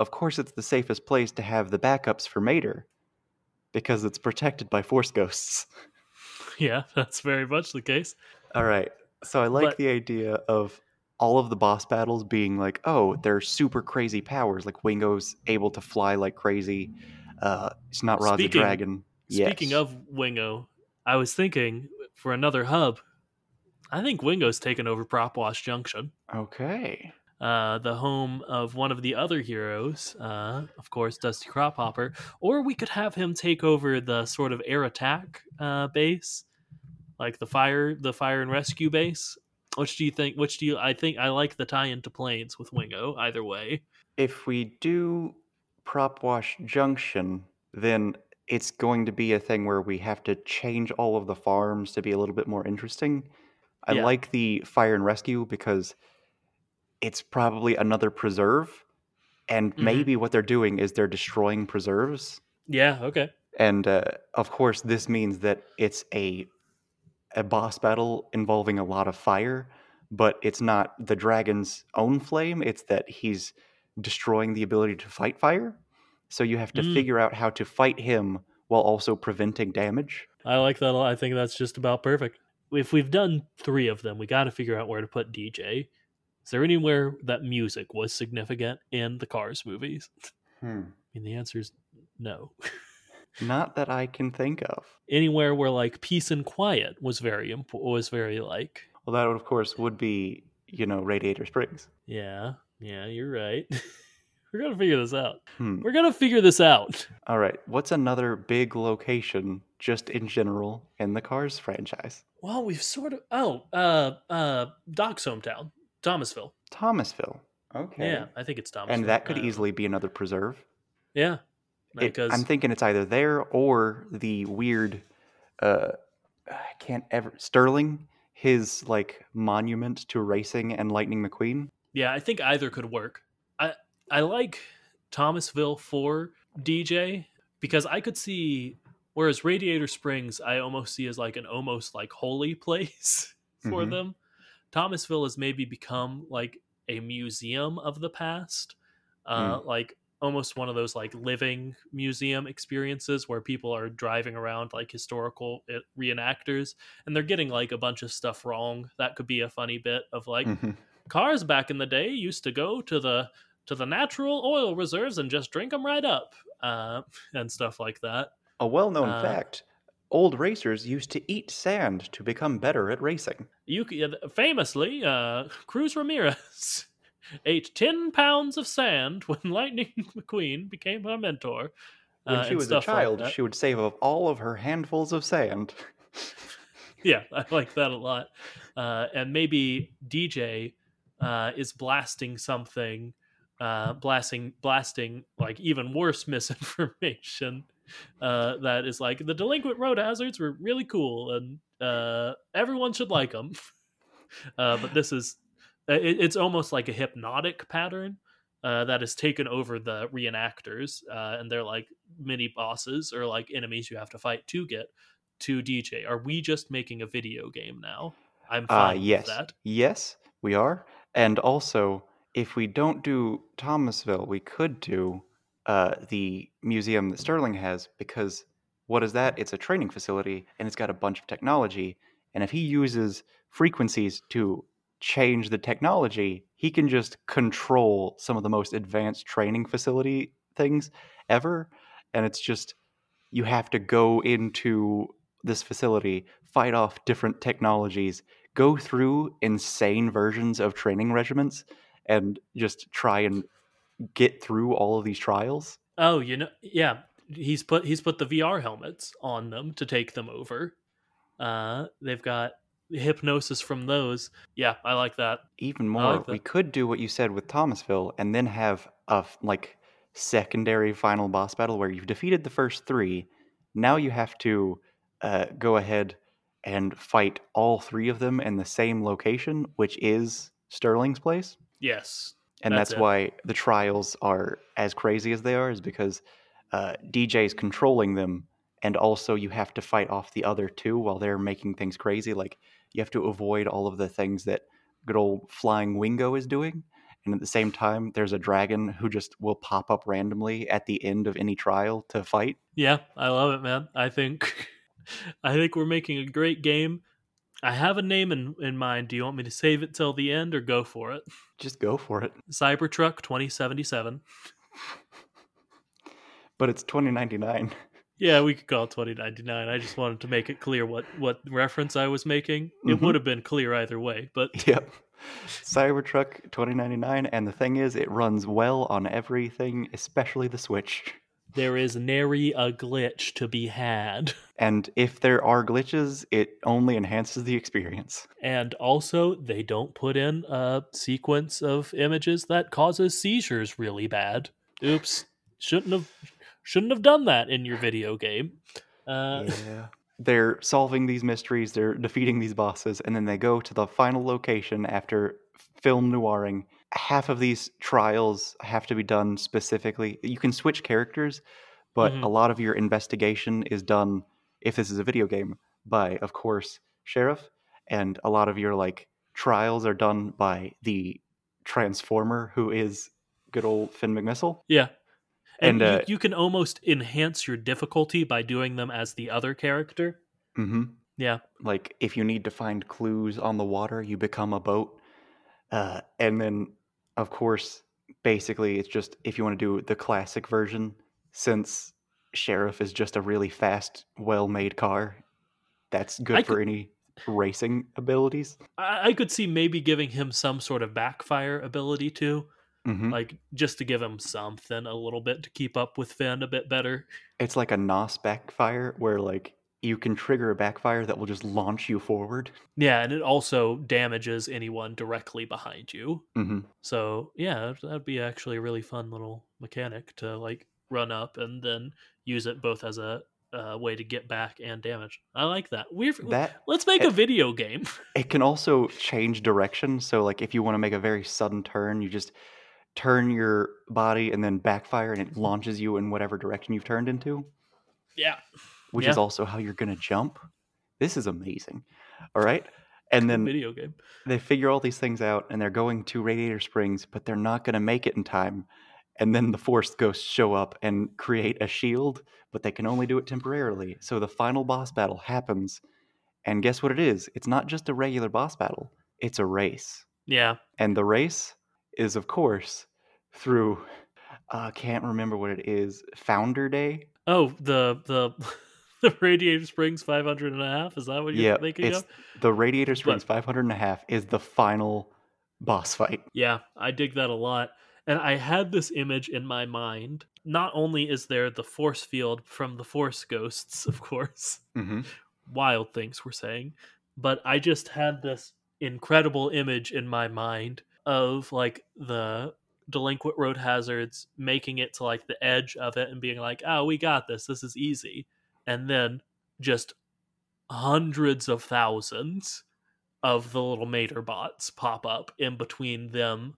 of course, it's the safest place to have the backups for Mater because it's protected by Force Ghosts. yeah that's very much the case All right. So I like But- the idea of all of the boss battles being like, oh, they're super crazy powers. Like Wingo's able to fly like crazy. Uh, it's not Rod's a dragon. Speaking Yes. of Wingo, I was thinking for another hub, I think Wingo's taken over Prop Wash Junction, okay. uh, the home of one of the other heroes, uh, of course, Dusty Crophopper. Or we could have him take over the sort of air attack uh, base, like the fire, the fire and rescue base. Which do you think? Which do you? I think I like the tie into planes with Wingo. Either way, If we do Prop Wash Junction, then it's going to be a thing where we have to change all of the farms to be a little bit more interesting. I Yeah. like the fire and rescue because it's probably another preserve. And Mhm. maybe what they're doing is they're destroying preserves. yeah, okay, And uh, of course, this means that it's a a boss battle involving a lot of fire, but it's not the dragon's own flame. It's that he's destroying the ability to fight fire. So you have to Mm. figure out how to fight him while also preventing damage. I like that. a lot. I think that's just about perfect. If we've done three of them, we got to figure out where to put DJ. Is there anywhere that music was significant in the Cars movies? I mean, the answer is no. Not that I can think of. anywhere where like peace and quiet was very imp- was very like Well, that of course would be you know Radiator Springs. yeah yeah you're right. We're gonna figure this out. Hmm. We're gonna figure this out. All right. What's another big location, just in general, in the Cars franchise? Well, we've sort of oh, uh uh Doc's hometown, Thomasville. Thomasville. Okay. Yeah, I think it's Thomasville. And that could Uh, easily be another preserve. Yeah. It- Because I'm thinking it's either there or the weird. Uh, I can't ever Sterling. His like monument to racing and Lightning McQueen. Yeah, I think either could work. I like Thomasville for DJ because I could see whereas Radiator Springs I almost see as like an almost like holy place for Mhm. them. Thomasville has maybe become like a museum of the past. Uh like almost one of those like living museum experiences where people are driving around like historical uh, reenactors and they're getting like a bunch of stuff wrong. That could be a funny bit of like Mhm. cars back in the day used to go to the to the natural oil reserves and just drink them right up uh, and stuff like that A well-known Uh, fact: old racers used to eat sand to become better at racing. you famously uh, cruz ramirez ate 10 pounds of sand when lightning mcqueen became her mentor When uh, she and was a stuff like child, she would save up all of her handfuls of sand. yeah i like that a lot uh, and maybe dj uh, is blasting something uh, blasting blasting like even worse misinformation uh, that is like the delinquent road hazards were really cool and uh, everyone should like them uh, but this is it, it's almost like a hypnotic pattern uh, that has taken over the reenactors uh, and they're like mini bosses or like enemies you have to fight to get to DJ. Are we just making a video game now? I'm fine yes, with that. yes, we are. And also, if we don't do Thomasville, we could do uh, the museum that Sterling has because what is that? It's a training facility and it's got a bunch of technology. And if he uses frequencies to change the technology, he can just control some of the most advanced training facility things ever. And it's just you have to go into this facility, fight off different technologies, go through insane versions of training regiments, and just try and get through all of these trials. Oh, you know, yeah. He's put he's put the VR helmets on them to take them over. Uh, they've got hypnosis from those. Yeah, I like that. Even more, like we could do what you said with Thomasville and then have a like secondary final boss battle where you've defeated the first three. Now you have to uh, go ahead and fight all three of them in the same location, which is Sterling's place. Yes. and That's that's, why the trials are as crazy as they are is because uh, DJ's controlling them, and also you have to fight off the other two while they're making things crazy. Like you have to avoid all of the things that good old flying Wingo is doing, and at the same time, there's a dragon who just will pop up randomly at the end of any trial to fight. Yeah, I love it, man. I think I think we're making a great game. I have a name in, in mind. Do you want me to save it till the end or go for it? Just go for it. Cybertruck 2077. But it's 2099. Yeah, we could call it 2099. I just wanted to make it clear what what reference I was making. It Mhm. would have been clear either way, but Yep. Cybertruck 2099, and the thing is, it runs well on everything, especially the Switch. There is nary a glitch to be had. And if there are glitches, it only enhances the experience. And also, they don't put in a sequence of images that causes seizures really bad. Oops, shouldn't have shouldn't have done that in your video game. Uh, yeah. They're solving these mysteries, they're defeating these bosses, and then they go to the final location after film noiring. Half of these trials have to be done specifically. You can switch characters, but Mhm. a lot of your investigation is done, if this is a video game, by, of course, Sheriff. And a lot of your like trials are done by the Transformer, who is good old Finn McMissile. Yeah. And, And, you, uh, you can almost enhance your difficulty by doing them as the other character. Mm-hmm. Yeah. like if you need to find clues on the water you become a boat uh, and then of course basically it's just if you want to do the classic version since sheriff is just a really fast well-made car that's good I for could- any racing abilities I, could see maybe giving him some sort of backfire ability too. Mhm. like just to give him something a little bit to keep up with Finn a bit better. It's like a NOS backfire where like you can trigger a backfire that will just launch you forward. Yeah, and it also damages anyone directly behind you. hmm So yeah, that'd be actually a really fun little mechanic to like run up and then use it both as a uh, way to get back and damage. I like that. We're That let's make a video game. it can also change direction. So like if you want to make a very sudden turn, you just turn your body and then backfire and it launches you in whatever direction you've turned into, yeah, which is also how you're going to jump. This is amazing. All right? And then video game. they figure all these things out and they're going to Radiator Springs, but they're not going to make it in time. And then the Force Ghosts show up and create a shield, but they can only do it temporarily. So the final boss battle happens. And guess what it is? It's not just a regular boss battle, it's a race. Yeah, And the race is, of course, through, I can't remember what it is, Founder Day? Oh, the the the Radiator Springs 500 and a half. Is that what you're Yeah, thinking it's of? the Radiator Springs But- 500 and a half is the final boss fight. Yeah, I dig that a lot. And I had this image in my mind. Not only is there the force field from the Force Ghosts, of course, hmm wild things we're saying, but I just had this incredible image in my mind of like the delinquent road hazards making it to like the edge of it and being like, "Oh, we got this. This is easy." And then just hundreds of thousands of the little mater bots pop up in between them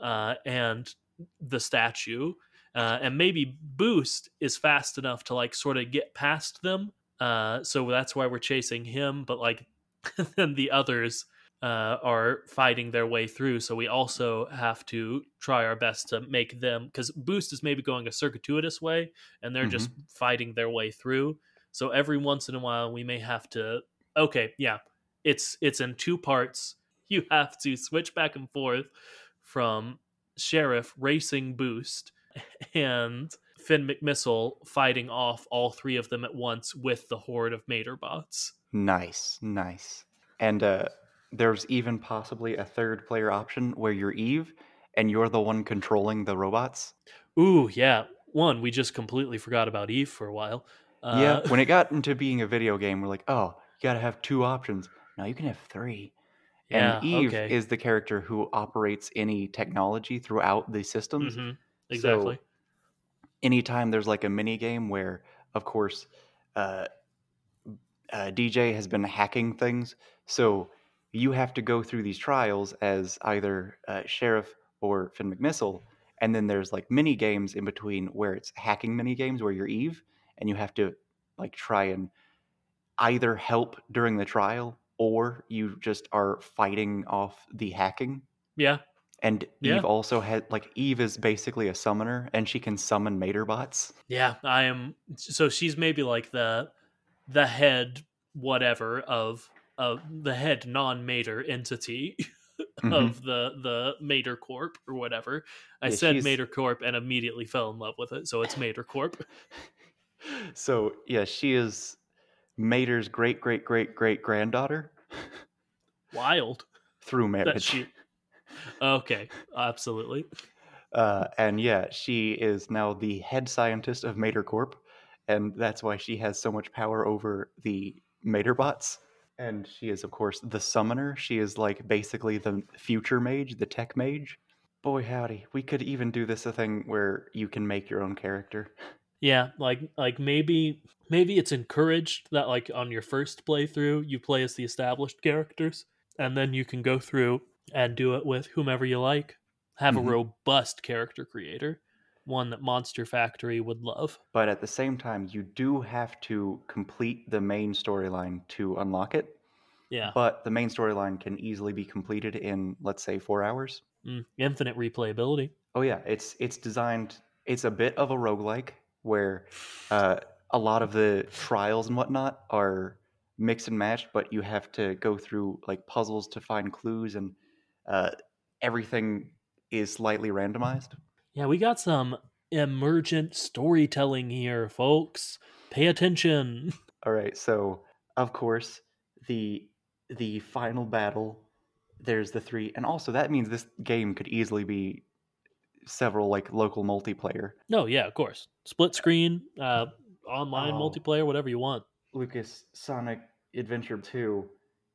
uh, and the statue. Uh, and maybe Boost is fast enough to like sort of get past them. Uh, so that's why we're chasing him. But like, then the others uh, are fighting their way through. So we also have to try our best to make them because Boost is maybe going a circuitous way, and they're just fighting their way through. So every once in a while, we may have to. Okay, yeah, it's it's in two parts. You have to switch back and forth from Sheriff racing Boost and Finn McMissile fighting off all three of them at once with the horde of Mater bots. Nice, nice. And uh, there's even possibly a third player option where you're Eve and you're the one controlling the robots. Ooh, yeah. One, we just completely forgot about Eve for a while. Uh, yeah, when it got into being a video game, we're like, oh, you gotta have two options. Now you can have three. yeah, and Eve okay. is the character who operates any technology throughout the systems. Mhm, exactly. anytime there's like a mini game where, of course, uh, uh, DJ has been hacking things, so you have to go through these trials as either uh, sheriff or Finn McMissile, and then there's like mini games in between where it's hacking mini games where you're Eve, and you have to like try and either help during the trial or you just are fighting off the hacking. yeah, And Yeah. Eve also had like Eve is basically a summoner, and she can summon Mater bots. yeah. I am. So she's maybe like the the head whatever of of the head non-mater entity Mhm. of the the Mater Corp or whatever. I Yeah, said she's- Mater Corp and immediately fell in love with it, so it's Mater Corp. so yeah, she is Mater's great great great great granddaughter Wild through marriage. she. Okay, absolutely. Uh, and yeah, she is now the head scientist of Mater Corp, and that's why she has so much power over the Mater bots. And she is, of course, the summoner. She is like basically the future mage, the tech mage. Boy, howdy, we could even do this a thing where you can make your own character. Yeah, like like maybe maybe it's encouraged that like on your first playthrough you play as the established characters and then you can go through and do it with whomever you like. Have Mhm. a robust character creator, one that Monster Factory would love. But at the same time, you do have to complete the main storyline to unlock it. Yeah. But the main storyline can easily be completed in, let's say, four hours. Mm, infinite replayability. Oh yeah, it's it's designed. It's a bit of a roguelike where uh, a lot of the trials and whatnot are mixed and matched, but you have to go through like puzzles to find clues, and uh, everything is slightly randomized. Yeah, we got some emergent storytelling here, folks. Pay attention. All right, so of course the the final battle. There's the three, and also that means this game could easily be several like local multiplayer. No, yeah, of course. Split screen, uh, online Oh. multiplayer, whatever you want. Lucas Sonic Adventure 2,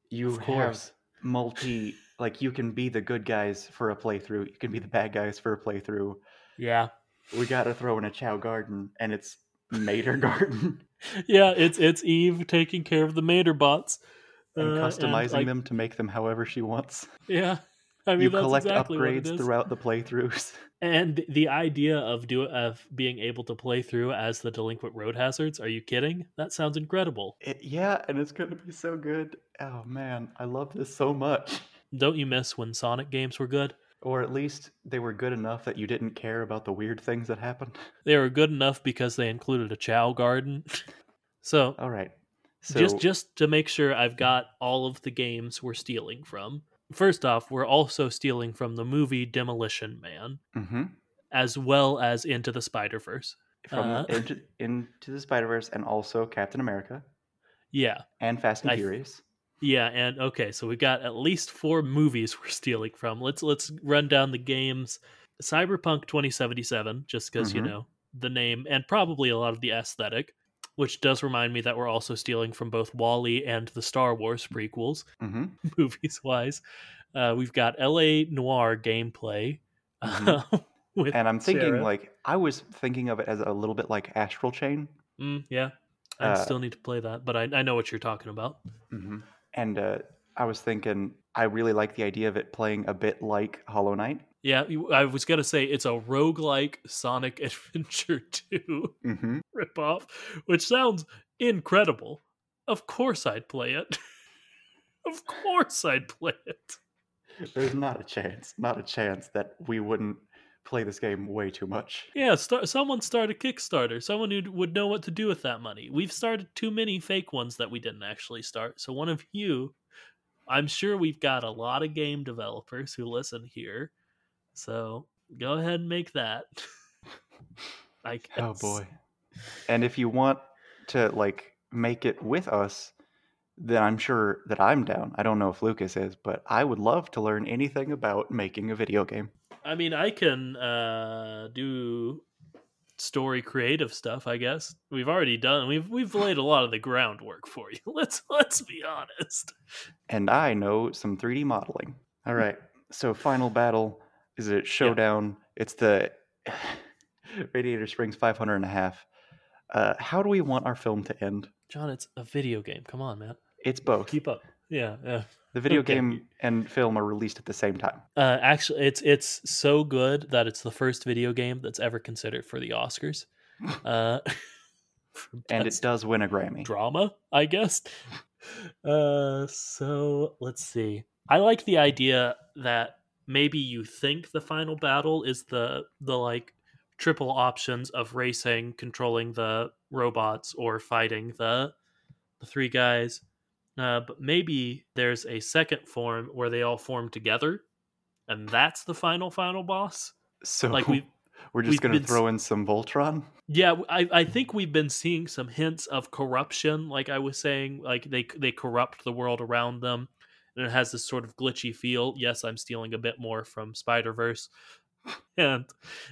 you Of course. have multi like you can be the good guys for a playthrough, you can be the bad guys for a playthrough. Yeah. We got to throw in a Chao Garden and it's Mater Garden Yeah, it's it's Eve taking care of the Mater bots. and uh, customizing like, them to make them however she wants. Yeah. I mean you collect exactly upgrades throughout the playthroughs. And the idea of do of being able to play through as the delinquent road hazards, are you kidding? That sounds incredible. It, yeah, and it's going to be so good. Oh man, I love this so much. Don't you miss when Sonic games were good? Or at least they were good enough that you didn't care about the weird things that happened. They were good enough because they included a Chao garden. so All right. So just just to make sure I've got all of the games we're stealing from. First off, we're also stealing from the movie Demolition Man, Mhm. as well as Into the Spider Verse. from Uh, into, into the Spider Verse and also Captain America Yeah, and Fast and I- Furious. yeah, and okay, so we've got at least four movies we're stealing from. Let's let's run down the games. Cyberpunk 2077, just because you Mhm. know the name and probably a lot of the aesthetic, which does remind me that we're also stealing from both WALL-E and the Star Wars prequels. hmm movies wise. Uh, we've got LA Noire gameplay. Mhm. with And I'm thinking Sarah. like I was thinking of it as a little bit like Astral Chain. Mm, yeah, I uh, still need to play that, but I, I know what you're talking about. hmm And uh, I was thinking I really like the idea of it playing a bit like Hollow Knight. Yeah, I was gonna say it's a roguelike Sonic Adventure 2 hmm ripoff, which sounds incredible. Of course I'd play it. of course I'd play it. There's not a chance, not a chance that we wouldn't play this game way too much. Yeah, start, someone start a Kickstarter. Someone who would know what to do with that money. We've started too many fake ones that we didn't actually start. So one of you, I'm sure we've got a lot of game developers who listen here. So go ahead and make that. I guess. Oh boy. And if you want to like make it with us, then I'm sure that I'm down. I don't know if Lucas is, but I would love to learn anything about making a video game. I mean, I can uh, do story creative stuff. I guess we've already done. We've we've laid a lot of the groundwork for you. Let's let's be honest. And I know some 3D modeling. All right. So final battle is a showdown. It's the Radiator Springs 500 and a half. Uh, how do we want our film to end? John, it's a video game. Come on, man. It's both. Keep up. Yeah, yeah. The video Okay. game and film are released at the same time. Uh, actually, it's it's so good that it's the first video game that's ever considered for the Oscars. Uh, And it does win a Grammy. drama, I guess. Uh, so let's see. I like the idea that maybe you think the final battle is the the like triple options of racing, controlling the robots, or fighting the the three guys. Uh, but maybe there's a second form where they all form together, and that's the final final boss. So Like we we're just going to throw in some Voltron. Yeah, I, I think we've been seeing some hints of corruption. Like I was saying, like they they corrupt the world around them, and it has this sort of glitchy feel. Yes, I'm stealing a bit more from Spider Verse, and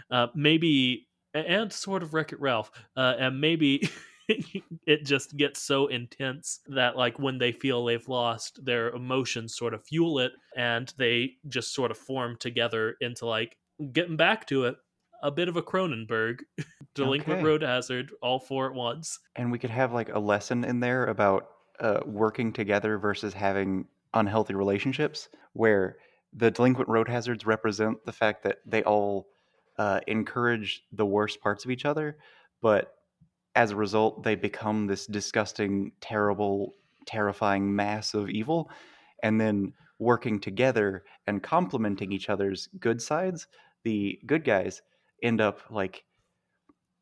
uh, maybe and sort of Wreck It Ralph, uh, and maybe it just gets so intense that like when they feel they've lost, their emotions sort of fuel it, and they just sort of form together into like getting back to it. A bit of a Cronenberg delinquent Okay. road hazard all four at once And we could have like a lesson in there about uh, working together versus having unhealthy relationships, where the delinquent road hazards represent the fact that they all uh, encourage the worst parts of each other, but as a result, they become this disgusting, terrible, terrifying mass of evil. And then working together and complementing each other's good sides, the good guys end up like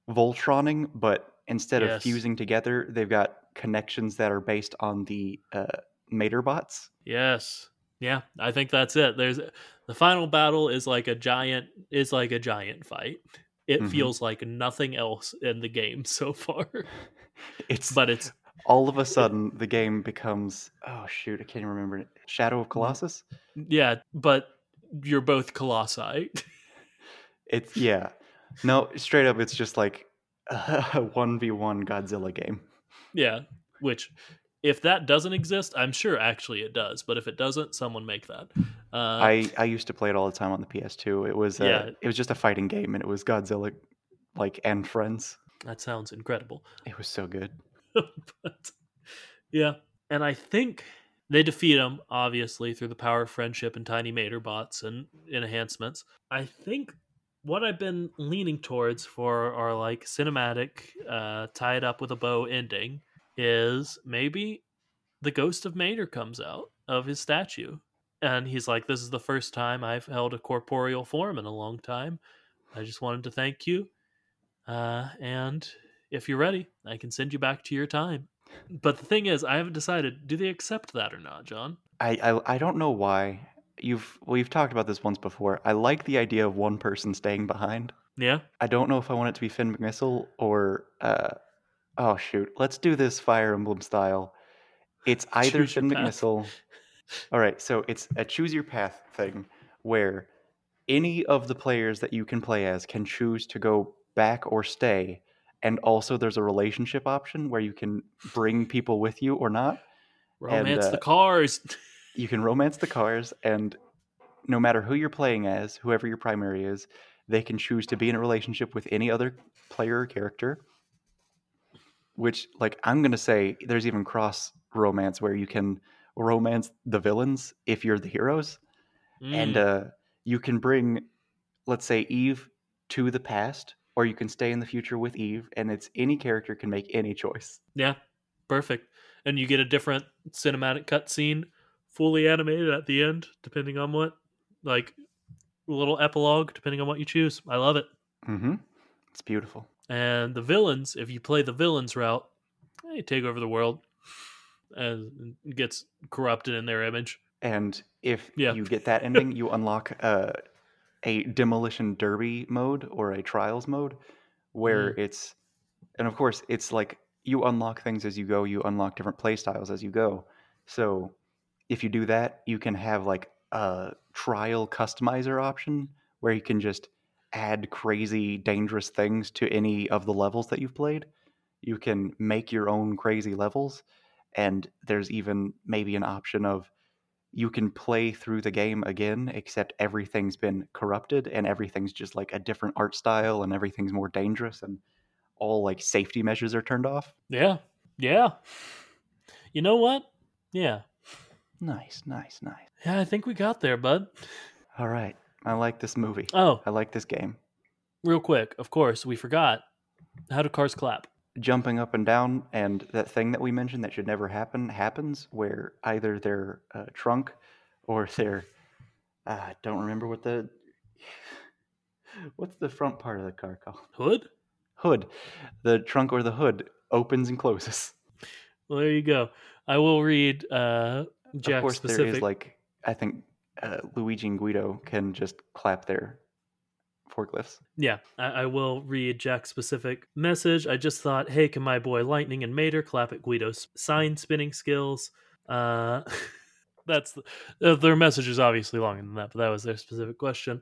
Voltroning, but instead of fusing together, they've got connections that are based on the uh, Mater bots. yes yeah i think that's it there's the final battle is like a giant is like a giant fight it Mhm. feels like nothing else in the game so far It's but it's all of a sudden the game becomes oh shoot, I can't even remember it. Shadow Mm-hmm. of Colossus. yeah but you're both colossi It's yeah. No, straight up, it's just like a one v one Godzilla game. Yeah, which if that doesn't exist, I'm sure actually it does. But if it doesn't, someone make that. Uh, I I used to play it all the time on the PS2. It was uh, Yeah. it was just a fighting game, and it was Godzilla, like and friends. that sounds incredible. It was so good. but yeah, and I think they defeat him obviously through the power of friendship and tiny mater bots and enhancements. I think what I've been leaning towards for our like cinematic, uh, tied up with a bow ending is maybe the ghost of Mater comes out of his statue. And he's like, This is the first time I've held a corporeal form in a long time. I just wanted to thank you. Uh, and if you're ready, I can send you back to your time. But the thing is, I haven't decided do they accept that or not, John? I, I I don't know why. You've we've talked about this once before. I like the idea of one person staying behind. Yeah? I don't know if I want it to be Finn McMissile or uh oh shoot. Let's do this Fire Emblem style. It's either Choose path. McMissile. All right, so it's a choose your path thing where any of the players that you can play as can choose to go back or stay. And also there's a relationship option where you can bring people with you or not. Romance uh, the cars. you can romance the cars and no matter who you're playing as whoever your primary is they can choose to be in a relationship with any other player or character which like i'm going to say there's even cross romance where you can romance the villains if you're the heroes and Mm, uh, you can bring let's say eve to the past or you can stay in the future with eve and it's any character can make any choice yeah, perfect. And you get a different cinematic cutscene, fully animated at the end, depending on what, like, a little epilogue, depending on what you choose. I love it. mm-hmm it's beautiful And the villains, if you play the villains route, they take over the world and gets corrupted in their image. And if Yeah. you get that ending, you unlock uh, a demolition derby mode or a trials mode where Mm. it's, and of course, it's like you unlock things as you go, you unlock different play styles as you go. So if you do that, you can have like a trial customizer option where you can just add crazy, dangerous things to any of the levels that you've played. You can make your own crazy levels. And there's even maybe an option of you can play through the game again, except everything's been corrupted and everything's just like a different art style and everything's more dangerous and all like safety measures are turned off. Yeah. Yeah. You know what? Yeah. Nice, nice, nice. Yeah, I think we got there, bud. All right. I like this movie. Oh, I like this game. real quick, of course, we forgot. How do cars clap? Jumping up and down, and that thing that we mentioned that should never happen happens where either their uh, trunk or their. Uh, I don't remember what the. What's the front part of the car called? Hood? Hood. The trunk or the hood opens and closes. Well, there you go. I will read uh, of Jack course, specific. there is like I think uh, Luigi and Guido can just clap their forklifts. Yeah, I, I will read Jack's specific message. I just thought, hey, can my boy Lightning and Mater clap at Guido's sign spinning skills? Uh, that's the, uh, their message is obviously longer than that, but that was their specific question.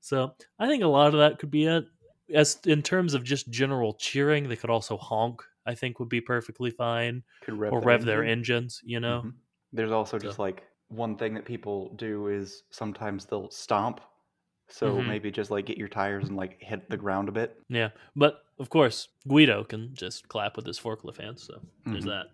So I think a lot of that could be it. As in terms of just general cheering, they could also honk. I think would be perfectly fine, Could rev or their rev their engines. You know, Mhm. There's also So- just like one thing that people do is sometimes they'll stomp. So Mhm. maybe just like get your tires and like hit the ground a bit. yeah. But of course, Guido can just clap with his forklift hands. So there's Mhm. that.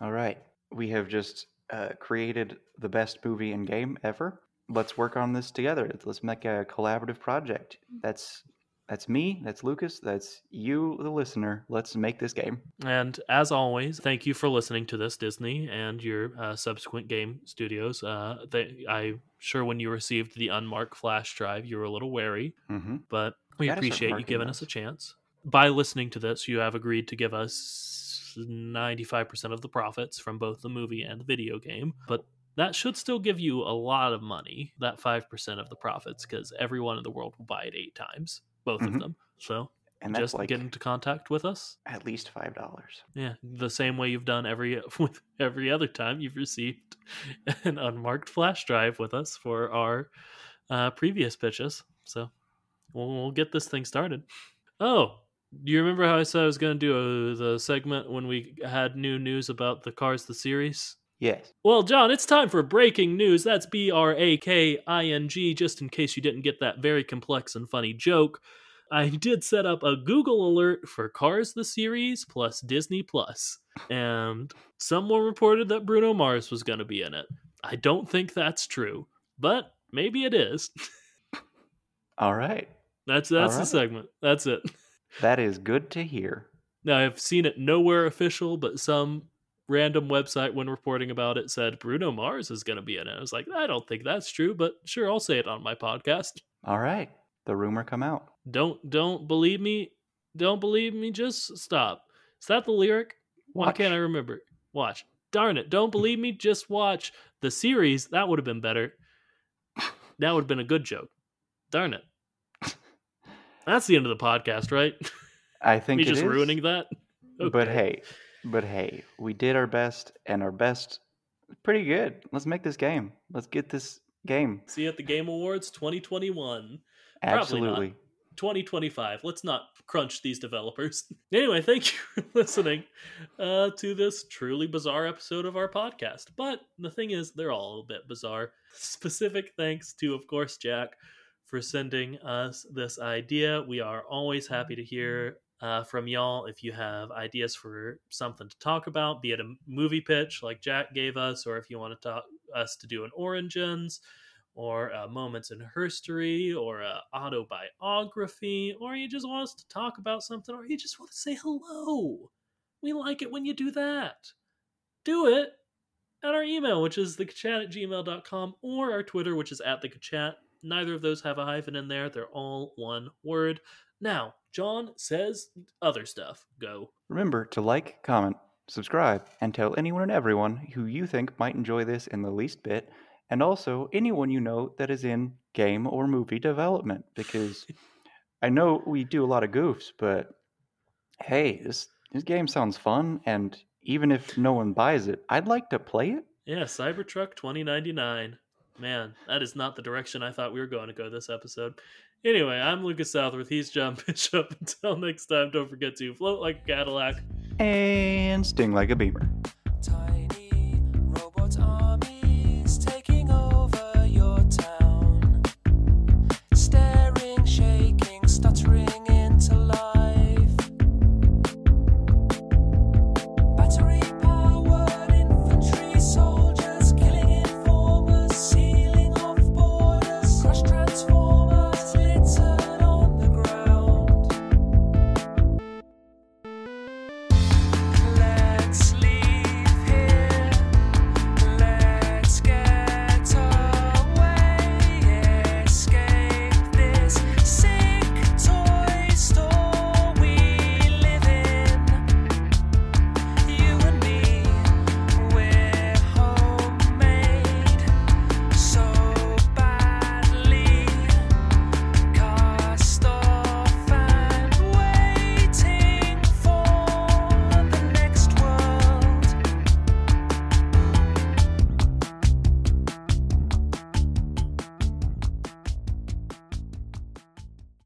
All right. We have just uh, created the best movie and game ever. Let's work on this together. Let's make a collaborative project. That's that's me, that's Lucas, that's you the listener. Let's make this game. And as always, thank you for listening to this, Disney, and your uh, subsequent game studios. Uh, they, I'm sure when you received the unmarked flash drive, you were a little wary, Mhm. but we Gotta appreciate you giving us a chance. By listening to this, you have agreed to give us 95% of the profits from both the movie and the video game, but that should still give you a lot of money, that 5% of the profits, because everyone in the world will buy it eight times, both of Mhm. them. So And just like get into contact with us. at least five dollars. Yeah, the same way you've done every with every other time you've received an unmarked flash drive with us for our uh, previous pitches. So we'll, we'll get this thing started. Oh, do you remember how I said I was going to do a, the segment when we had new news about the Cars the series? Yes. Well, John, it's time for breaking news. That's B R A K I N G, just in case you didn't get that very complex and funny joke. I did set up a Google alert for Cars the series plus Disney Plus, and someone reported that Bruno Mars was going to be in it. I don't think that's true, but maybe it is. All right. That's that's All the segment. That's it. That is good to hear. Now I've seen it nowhere official, but some random website when reporting about it said Bruno Mars is going to be in it. I was like, I don't think that's true, but sure, I'll say it on my podcast. All right. The rumor come out. Don't don't believe me. Don't believe me. Just stop. Is that the lyric? Why can't I remember? Watch. Darn it! Don't believe me. Just watch the series. That would have been better. That would have been a good joke. Darn it. That's the end of the podcast, right? I think me just is, ruining that. But hey, but hey, we did our best, and our best, pretty good. Let's make this game. Let's get this game. See you at the Game Awards 2021. Probably not. Absolutely. 2025. Let's not crunch these developers. Anyway, thank you for listening uh, to this truly bizarre episode of our podcast. But the thing is, they're all a bit bizarre. Specific thanks to, of course, Jack for sending us this idea. We are always happy to hear uh, from y'all if you have ideas for something to talk about, be it a movie pitch like Jack gave us, or if you want to talk us to do an Origins or uh, moments in history or a autobiography or you just want us to talk about something or you just want to say hello. We like it when you do that. Do it at our email which is thechat at gmail.com or our twitter which is at thechat neither of those have a hyphen in there. They're all one word now john says other stuff go Remember to like, comment, subscribe, and tell anyone and everyone who you think might enjoy this in the least bit, and also anyone you know that is in game or movie development. Because I know we do a lot of goofs, but hey, this this game sounds fun, and even if no one buys it, I'd like to play it. Yeah, Cybertruck 2099. Man, that is not the direction I thought we were going to go this episode. Anyway, I'm Lucas Southworth. He's John Bishop. Until next time, don't forget to float like a Cadillac. And sting like a beamer. Time